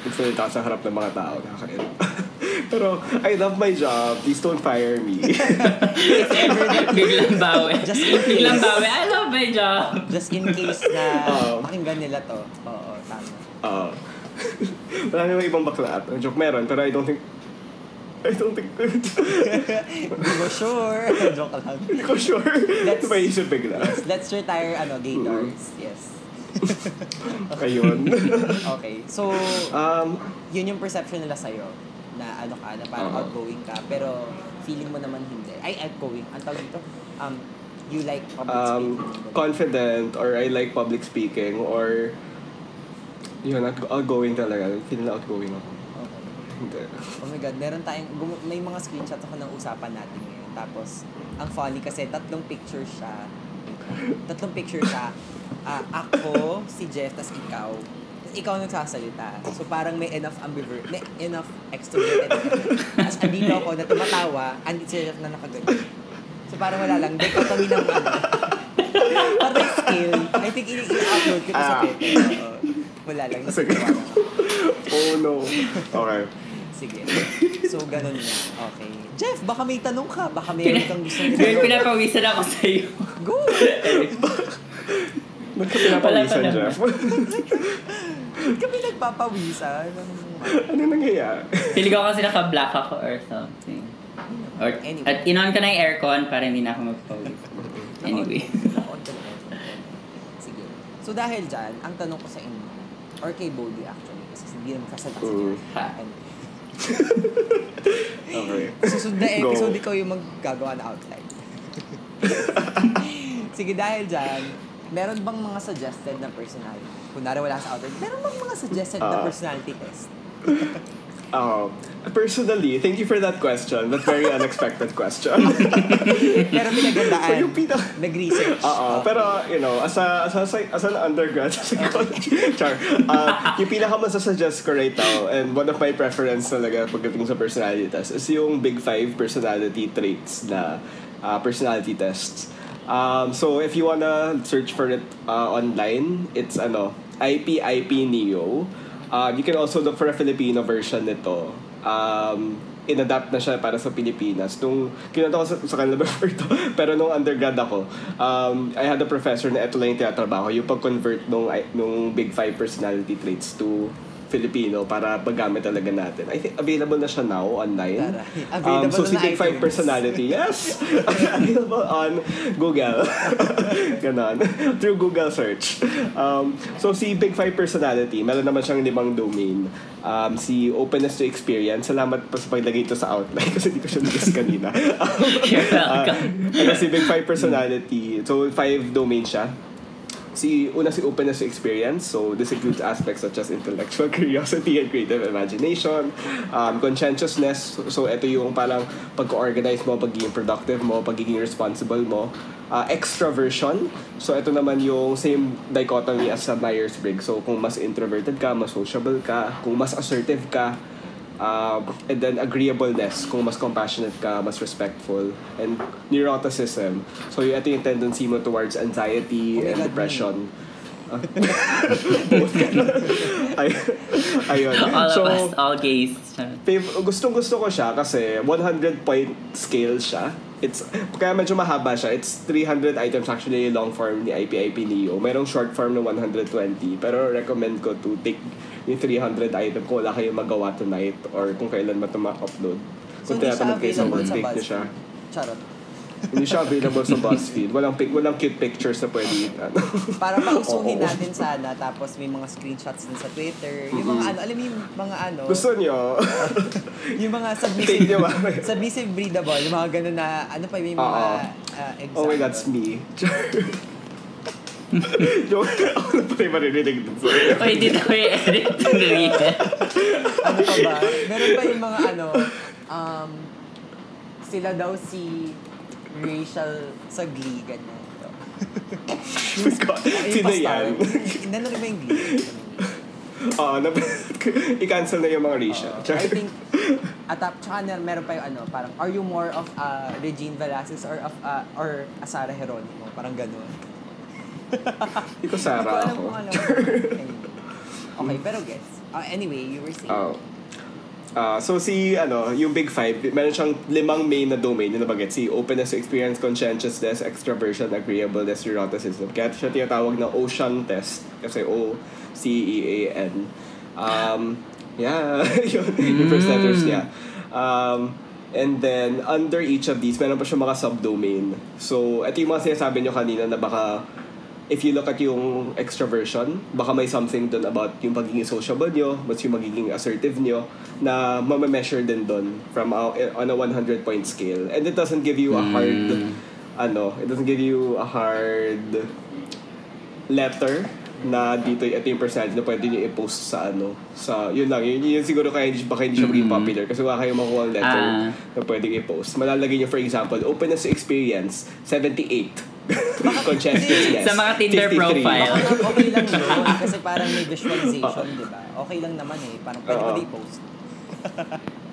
magsalita sa harap ng mga tao. Nakakain. [LAUGHS] Pero I love my job. Please don't fire me. [LAUGHS] Biglang bawi. Just in case. Biglang bawi. I love my job. Just in case na Oo. pakinggan nila to. Oo, tama. Uh, [LAUGHS] wala namang ibang bakla. Joke meron, pero I don't think... I don't think... [LAUGHS] Hindi ko sure. Joke lang. Hindi ko sure. Let's- Let's, Maisip bigla. Let's retire, ano, gaydars. Yes. Ayun. Okay. So, um, yun yung perception nila sa'yo. Na ano ka, na parang Oo. outgoing ka. Pero, feeling mo naman hindi. Ay, outgoing. Ang tawag dito? Um, you like public um, speaking. confident or I like public speaking or yun, out- outgoing talaga. Feel na outgoing ako. Okay. Hindi. Oh my God, meron tayong, gum- may mga screenshots ako ng usapan natin ngayon. Tapos, ang funny kasi tatlong picture siya. Tatlong picture siya. Ah, ako, si Jeff, tas ikaw. Ikaw nagsasalita. So parang may enough ambivert, may enough extrovert. Tapos andito ako na tumatawa, andito si Jeff na nakaganyan. So parang wala lang, dichotomy ng ano. Parang skill. I think i- i-upload ko to sa Ah. Twitter. Wala lang. Sige. Oh no. Okay. Sige. So, ganun na. Okay. Jeff, baka may tanong ka. Baka meron kang gusto Girl, pinapawisan ako sa'yo. Go! Ba't ka pinapawisan. Jeff? [LAUGHS] Kami nagpapawisan? Anong- ano nangyayari? Pili ko kasi naka-black ako or something. Or, Anyway. At inon ko na yung aircon para hindi na ako magpawis. [LAUGHS] Anyway. Sige. So, dahil dyan, ang tanong ko sa inyo, or kay Bodhi actually, kasi hindi naman. Jeff. Ha. And Okay. Susunod na Go. episode, ikaw yung maggagawa na outline. [LAUGHS] Sige, dahil dyan, meron bang mga suggested na personality? Kunwari wala sa outline, meron bang mga suggested na Ah. personality test? [LAUGHS] Um, personally, thank you for that question. That very [LAUGHS] unexpected question. [LAUGHS] Pero pinagandaan. So, yung pina- Nag-research. Oo, Okay. pero you know, as a as a as an undergrad sa psychology, char, uh, yung pinaka masasuggest ko right now and one of my preference talaga pagdating sa personality test is yung big five personality traits na uh, personality tests. Um, so if you wanna search for it uh, online, it's ano, IPIP Neo. Um, you can also look for a Filipino version nito. Um, inadapt na siya para sa Pilipinas. Nung kinanta ko sa, sa kanila [LAUGHS] before ito, pero nung undergrad ako, um, I had a professor na ito lang yung tinatrabaho, yung pag-convert nung, nung Big Five personality traits to Filipino para paggamit talaga natin. I think available na siya now online. Taray. Available so na si na Big Five iTunes. Personality, yes! [LAUGHS] available on Google. [LAUGHS] Ganon. Through Google search. Um, so si Big Five Personality, meron naman siyang limang domain. Um, si Openness to Experience, salamat pa sa paglagay ito sa outline [LAUGHS] kasi di ko siya nag kanina. Welcome. ano si Big Five Personality. So, five domain siya. Si, una si openness to experience. So, this includes aspects such as intellectual [LAUGHS] curiosity and creative imagination. Um, conscientiousness. So, ito yung parang pag-organize mo, pagiging productive mo, pagiging responsible mo. Uh, extraversion. So, ito naman yung same dichotomy as sa Myers-Briggs. So, kung mas introverted ka, mas sociable ka, kung mas assertive ka, Um, and then agreeableness, kung mas compassionate ka, mas respectful. And neuroticism. So, yung, ito yung tendency mo towards anxiety Oh and God, depression. [LAUGHS] Ay, ayun. All so, of us, all gays. gustong gusto ko siya kasi 100 point scale siya. It's, kaya medyo mahaba siya. It's 300 items actually long form ni IPIP Neo. Merong short form na 120. Pero recommend ko to take yung 300 item kung wala kayong magawa tonight or kung kailan mo ito ma-upload. So, Kung tinatamad kayo sa sa take nyo siya. Charot. Hindi siya available sa BuzzFeed. Walang, pic, walang cute pictures na pwede ano. [LAUGHS] Para pausuhin natin sana, tapos may mga screenshots din sa Twitter. Yung mga ano, alam mo yung mga ano, Gusto nyo? [LAUGHS] yung mga submissive, nyo ba? [LAUGHS] submissive breedable, yung mga ganun na, ano pa yung mga uh, example. Oh my God, that's me. Joke, ako na pala yung maririnig dun sa Uy, di na may edit na rin. ano pa ba? Meron pa yung mga ano, um, sila daw si Rachel sa Glee, ganyan. Oh my God, Sino yan? Nanonood mo yung Glee? Oo, na, [LAUGHS] i-cancel na yung mga Risha. Uh, I think, at uh, tsaka na, meron pa yung ano, parang, are you more of uh, Regine Velasquez or of uh, or a Sara Geronimo? Parang ganun. [LAUGHS] Hindi ko Sara ako. [LAUGHS] Okay, pero gets. Uh, anyway, you were saying. Oh. Ah, so si ano, yung Big Five, meron siyang limang main na domain, yung nabanggit, si openness to experience, conscientiousness, extraversion, agreeableness, neuroticism. Kaya siya tinatawag na ocean test, kasi O, C, E, A, N. Um, [LAUGHS] yeah, yun, yung first letters niya. Um, and then, under each of these, meron pa siya mga subdomain. So, ito yung mga sinasabi nyo kanina na baka if you look at yung extroversion, baka may something dun about yung pagiging sociable nyo, mas yung magiging assertive nyo, na mamameasure din dun from a, on a 100 point scale. And it doesn't give you a hard, ano, it doesn't give you a hard letter na dito ito yung personality na pwede nyo i-post sa ano sa yun lang. Yun, yun siguro kaya hindi, baka hindi siya maging popular. Kasi wala kayong makuha ang letter Ah. na pwedeng i-post. Malalagay nyo for example openness to experience 78 conscientiousness Sa mga Tinder 53. profile. Baka nga okay lang yun. Kasi parang may visualization, di ba? Okay lang naman eh. Parang pwede ko di-post.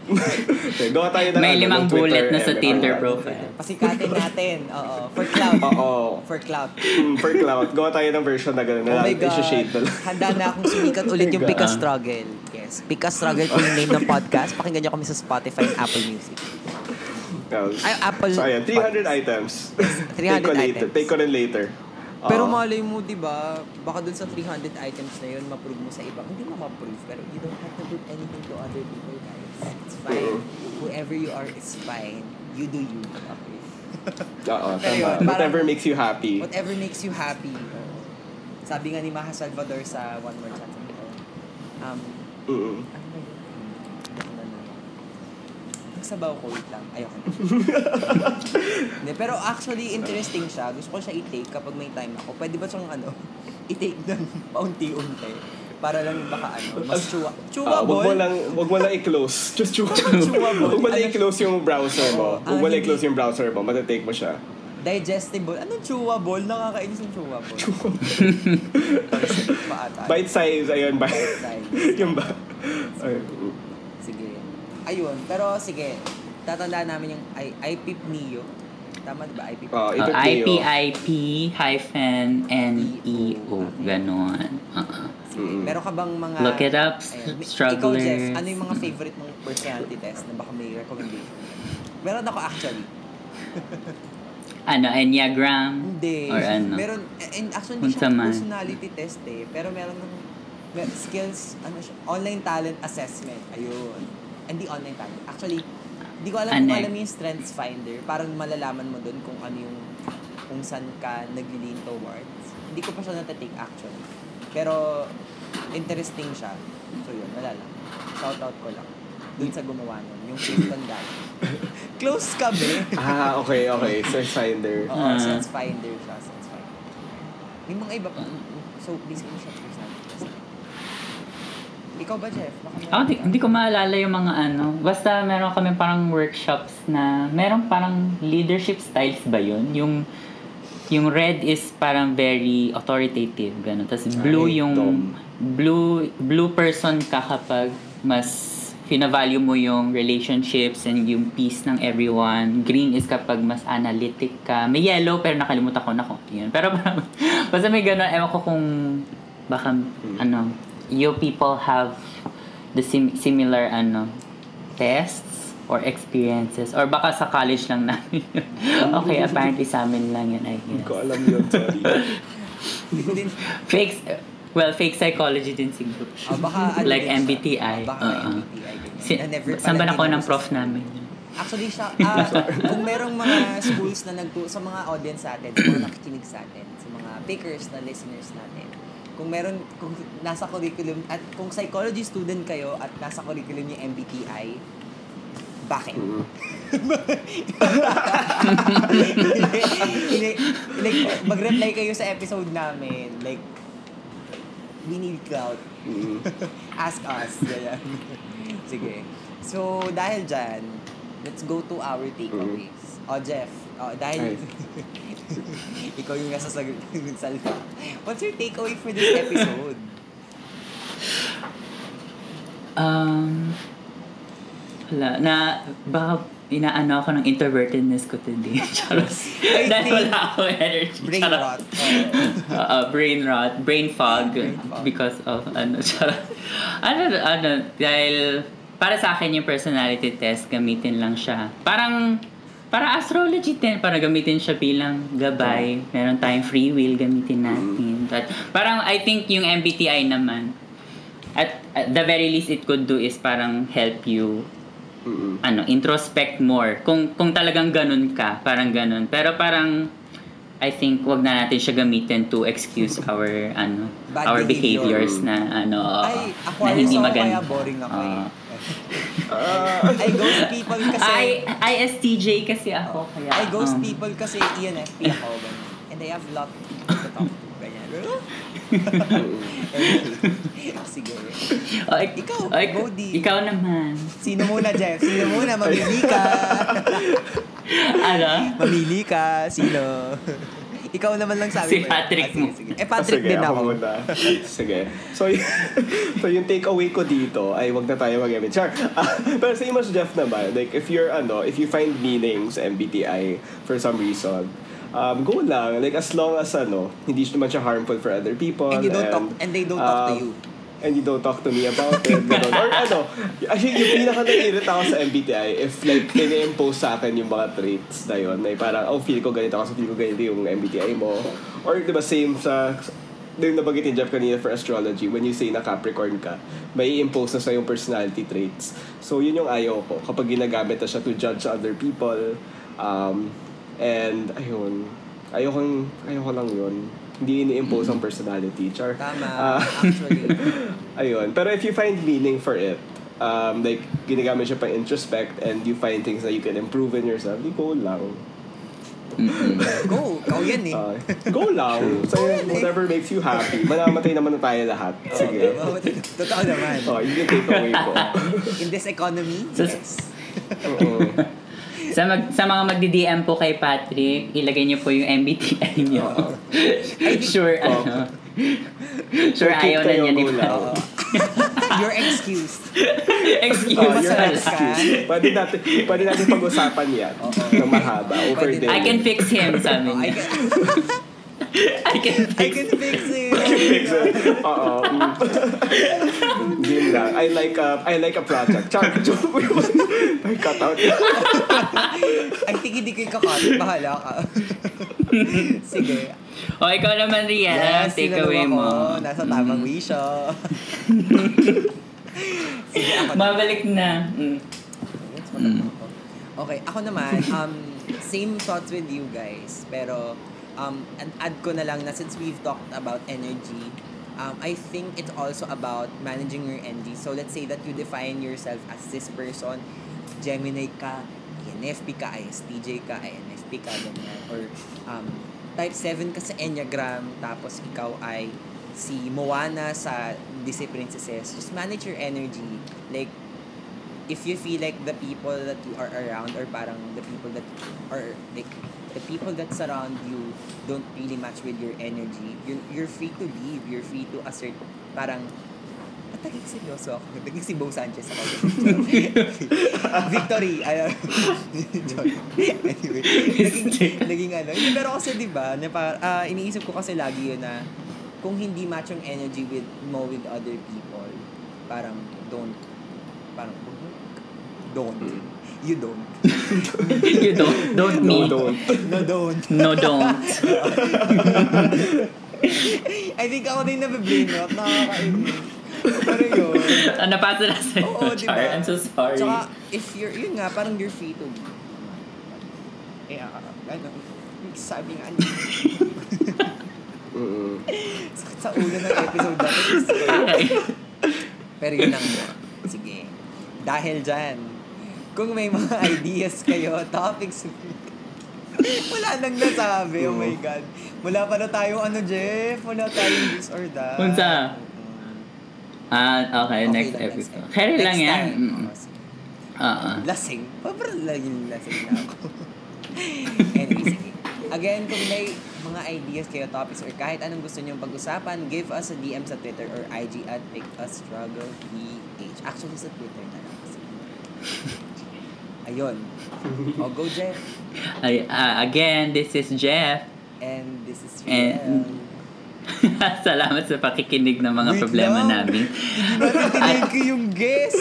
Okay, gawa tayo ng May ano, limang ng Twitter bullet na sa Tinder ano. profile. Pasikatin natin. Oo. For cloud. [LAUGHS] Oo. For cloud. Mm, per cloud. Gawa tayo ng version na gano'n. Oh na my God. na lang. Handa na akong sumikat ulit yung. [LAUGHS] Pika Struggle. Yes. Pika Struggle po yung name ng podcast. Pakinggan nyo kami sa Spotify and Apple Music. Ay, Apple So, ayan. 300 Podcast. items. 300 Take ko later. items. Take ko rin later. Pero Oo. malay mo, di ba, baka dun sa 300 items na yun, ma-prove mo sa iba. Hindi mo ma-prove, pero you don't have to do anything to other people, guys. It's fine. Whoever you are, it's fine. You do you. Okay. [LAUGHS] Oo, tama. Whatever makes you happy. Whatever makes you happy. oo. Sabi nga ni Maha Salvador sa One More Chat. Um, Mm-mm. ano ba yun? Ano na na? Magsabaw ko, wait lang. Ayoko na. [LAUGHS] Hindi, pero actually, interesting siya. Gusto ko siya i-take kapag may time ako. Pwede ba siyang ano, [LAUGHS] i-take doon paunti-unti? Para lang baka ano, mas chewa. Ah, Chewable? wag mo lang, wag mo lang i-close. [LAUGHS] Just chew. Chewable. Wag mo lang Ano- i-close yung browser mo. Oo. Wag mo Ah, lang hindi. i-close yung browser mo. Matatake mo siya. Digestible. Anong chewable? Nakakainis yung chewable. Paata. Bite size, ayun, bite. size. yung ba? Ay, Sige. Ayun. Pero sige. Tatandaan namin yung I IPIP Neo. Tama diba? IPIP. Oh, Uh, ito Neo. IPIP hyphen N-E-O. Ganon. Uh-uh. Sige. Mm-mm. Meron ka bang mga... Look it up, Ayan. Ikaw, strugglers. Jeff, ano yung mga favorite mong personality test na baka may recommendation? Meron ako actually. [LAUGHS] Ano, Enneagram? Hindi. Or ano? Meron, and actually hindi siya personality test eh. Pero meron ng skills, ano siya, online talent assessment. Ayun. Hindi online talent. Actually, hindi ko alam Ano kung eh? alam mo yung strengths finder. Parang malalaman mo dun kung ano yung, kung saan ka nag-lean towards. Hindi ko pa siya natatake actually. Pero, interesting siya. So yun, wala lang. Shout out ko lang. Dun sa gumawa nun, yung Clifton Galley. Close kami. [LAUGHS] Ah, okay, okay. Search finder. Oo, Ah. sense finder siya, sense finder. May mga iba pa. So, basically siya. Ikaw ba, Jeff? Ako, di, ka? hindi ko maalala yung mga ano. Basta meron kami parang workshops na, meron parang leadership styles ba yun? Yung, yung red is parang very authoritative, gano'n. Tapos blue Ay, yung, Dom. blue, blue person ka kapag mas fina-value mo yung relationships and yung peace ng everyone. Green is kapag mas analytic ka. May yellow, pero nakalimutan ko na kung ano yun. Pero parang, [LAUGHS] basta may gano'n, ewan ko kung baka, ano, you people have the sim- similar, ano, tests or experiences. Or baka sa college lang namin yun. [LAUGHS] okay, apparently sa amin lang yun, I Hindi ko guess. alam yun, sorry. [LAUGHS] Fake, well, fake psychology din siguro. ah, baka ano like. MBTI. Baka Oo. MBTI. ganyan. Si, saan ba ako ng prof sa- namin? Actually, siya, [LAUGHS] ah, kung merong mga schools na nagtu sa mga audience sa atin, sa mga nakikinig sa atin, sa mga pickers na listeners natin, kung meron, kung nasa curriculum, at kung psychology student kayo at nasa curriculum yung MBTI, bakit? Mm. Hindi, like, mag-reply kayo sa episode namin, like, we need clout. Mm. Ask us. Ganyan. Sige. So, dahil dyan, let's go to our takeaways. O, Jeff, oh, dahil [LAUGHS] ikaw yung nasa sagot. [LAUGHS] What's your takeaway for this episode? Um, wala. Na, baka inaano ako ng introvertedness ko today. [LAUGHS] Charot. I Dahil think wala akong energy. Brain Charot. rot. Oo. Oo, brain rot, brain fog, Brain fog. because of ano, charot. ano, ano, dahil para sa akin yung personality test, gamitin lang siya. Parang, para astrology din, para gamitin siya bilang gabay. Meron tayong free will, gamitin natin. But, parang I think yung MBTI naman, at, at the very least it could do is parang help you Mm. ano, introspect more. Kung kung talagang ganun ka, parang ganun. Pero parang I think wag na natin siya gamitin to excuse our ano, Bad our behavior. behaviors na ano Ay, na Aquarius hindi ako maganda. kaya boring ako eh. Ah, I ghost people kasi... I ISTJ kasi ako kaya. I ghost um, people kasi ENFP ako. And I have lot to talk to. Ganyan. Sige. [LAUGHS] oh, ik- Ikaw, oh, ik- Bodhi. Ikaw naman. Sino muna, Jeff? Sino muna? [LAUGHS] Mamili ka. ano? Mamili ka. Sino? Ikaw naman lang sabi Si mo. Patrick Ah, sige, mo. sige. Eh, Patrick Sige, din ako. muna. [LAUGHS] Sige. So, y- so yung takeaway ko dito ay wag na tayo mag-gamit. Char. Ah, pero sa mas Jeff naman, like if you're ano, if you find meaning sa MBTI for some reason, um, go lang. Like as long as ano, hindi naman siya harmful for other people. And you don't talk, and they don't talk to um, you. And you don't talk to me about it. ganun. Or [LAUGHS] ano, actually, yung pinaka naiirita ako sa MBTI, if like, ini-impose sa akin yung mga traits na yun, na parang, oh, feel ko ganito kasi feel ko ganito yung MBTI mo. Or, di ba, same sa, yung nabanggit ni Jeff kanina for astrology, when you say na Capricorn ka, may impose na sa yung personality traits. So, yun yung ayaw ko. Kapag ginagamit na siya to judge other people, um, and, ayun, ayokong, ayoko lang yun. Hindi ini-impose ang personality. Char. Tama. Ah, actually. [LAUGHS] Ayun. Pero if you find meaning for it, um, like, ginagamit siya pang introspect and you find things that you can improve in yourself, di go lang. Go. Ikaw yan eh. Uh, go lang. So, whatever makes you happy. Manamatay naman na tayo lahat. Sige. Oo, Totoo naman. Oh, yun yung takeaway ko. In this economy, yes. Oo. Sa mag, sa mga magdi-DM po kay Patrick, ilagay niyo po yung MBTI niyo. [LAUGHS] sure ano. sure Kung ayaw na niya ni. Oo. [LAUGHS] You're excused. Excuse Oh, ka. excused. Pwede natin, pwede natin pag-usapan yan Oo. ng mahaba over. I can fix him, sabi [LAUGHS] Oh, I niya. can- I can I fix can fix it. Fix it. [LAUGHS] Oo. mm. [LAUGHS] Yun lang. I like a, I like a project. Char, [LAUGHS] joke. Ay, cut out. Ay, tigi di kayo kakat. Bahala ka. Sige. O, ikaw naman, Rihanna. take tinanong away ako. mo. Nasa tamang wisyo. Sige, ako na. Mabalik na. Mm. Yes, wala ako. Okay, ako naman, um, same thoughts with you guys. Pero, um, and add ko na lang na since we've talked about energy, um, I think it's also about managing your energy. So, let's say that you define yourself as this person, Gemini ka, ENFP ka, ISTJ ka, INFP ka, ganyan. Or, um, type 7 ka sa Enneagram, tapos ikaw ay si Moana sa Disney Princesses. Just manage your energy. Like, if you feel like the people that you are around or parang the people that are like the people that surround you don't really match with your energy, you're, you're free to leave. You're free to assert parang at naging seryoso ako. Naging si Bo Sanchez ako. [LAUGHS] Victory! Ayun. [LAUGHS] anyway. Naging, naging ano. Pero kasi di ba, na pa, ah, iniisip ko kasi lagi yun na kung hindi match yung energy with mo with other people, parang don't, parang don't. You don't. [LAUGHS] you don't. Don't No, me. don't. No, don't. No, don't. I think ako din nabiblame out. Nakakainis. Pero yun. Ah, napasa na sa'yo. Oo, di Char. I'm so sorry. Tsaka, if you're, yun nga, parang you're free to eh, ah, ano, sabi nga niya. Mm-mm. Sakit sa ulo ng episode na. Pero yun lang mo. Sige. Dahil dyan, kung may mga [LAUGHS] ideas kayo, topics, wala nang nasabi. Oh my God. Wala pa na tayo, ano, Jeff? Wala tayong this or that. Unsa? Ah, okay, next lang, episode. Kaya lang Next yan. Mm. Oo. Lasing. Pabrang laging lasing na ako. [LAUGHS] anyway, sige. Again, kung may mga ideas kayo, topics, or kahit anong gusto nyo pag-usapan, give us a DM sa Twitter or IG at Pick a Struggle PH. Actually, sa Twitter na lang. Kasi. Ayun. [LAUGHS] O, go, Jeff. Ay, ah, again, this is Jeff. And this is And- Riel. [LAUGHS] Salamat sa pakikinig ng mga Wait problema lang. namin. Hindi ba natinig ko yung guest?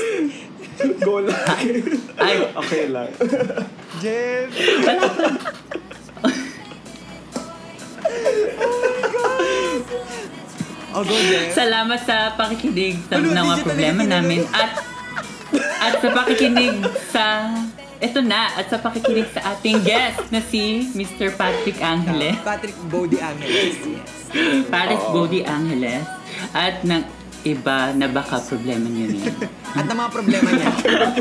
Go lang. Ay, Okay lang. Jeff! Oh, go, Jeff. salamat sa pakikinig sa Ano, mga problema namin at at sa pakikinig sa ito na at sa pakikinig sa ating guest na si Mr. Patrick Angeles. Patrick Bodie Angeles. Yes. Paris Oo. Body Angeles at ng iba na baka problema niyo rin. [LAUGHS] At ang mga problema niya,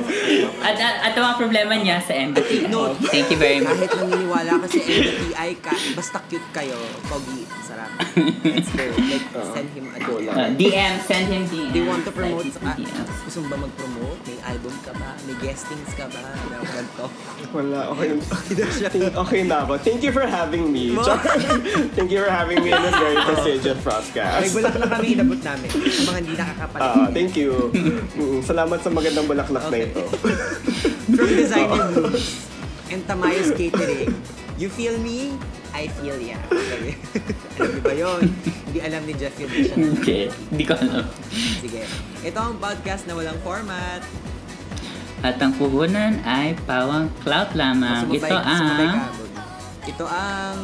[LAUGHS] At, at, at ang mga problema niya sa MBTI. No. Thank you very much. kahit naniniwala ka sa MBTI, ka, basta cute kayo, pogi, sarap. Let's go. [LAUGHS] Like, send him a DM. Uh, DM, send him DM. Do you want to promote? Like, Ah, DM. gusto mo ba mag-promote? May album ka ba? May guestings ka ba? Na ganito. Wala, okay. okay na ako. Thank you for having me. Thank you for having me in this very prestigious podcast. bulak na kami inabot namin. Sa mga hindi nakakapalit. Ah, thank you. Mm, Salamat sa magandang bulaklak na Okay. ito. [LAUGHS] From Designer Moves and Tamayos Catering. You feel me? I feel ya. Okay. [LAUGHS] alam niyo ba yun? Hindi alam ni Jeff yun. Siya. Hindi, hindi ko alam. Sige. Ito ang podcast na walang format. At ang puhunan ay pawang cloud lamang. Sumabay- Ito sumabay ang ka, Bobby. Ito ang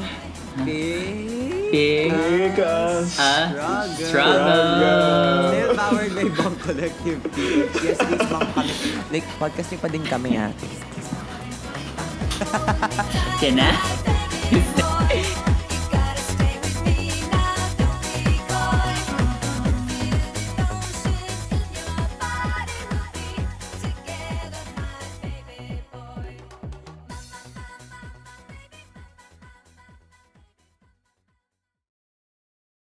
Big Big Because a Struggle. struggle. Still powered by Bang Collective PH. Yes, please, Bang kami. Like, podcast niyo pa din kami, ha? Yan na. [LAUGHS]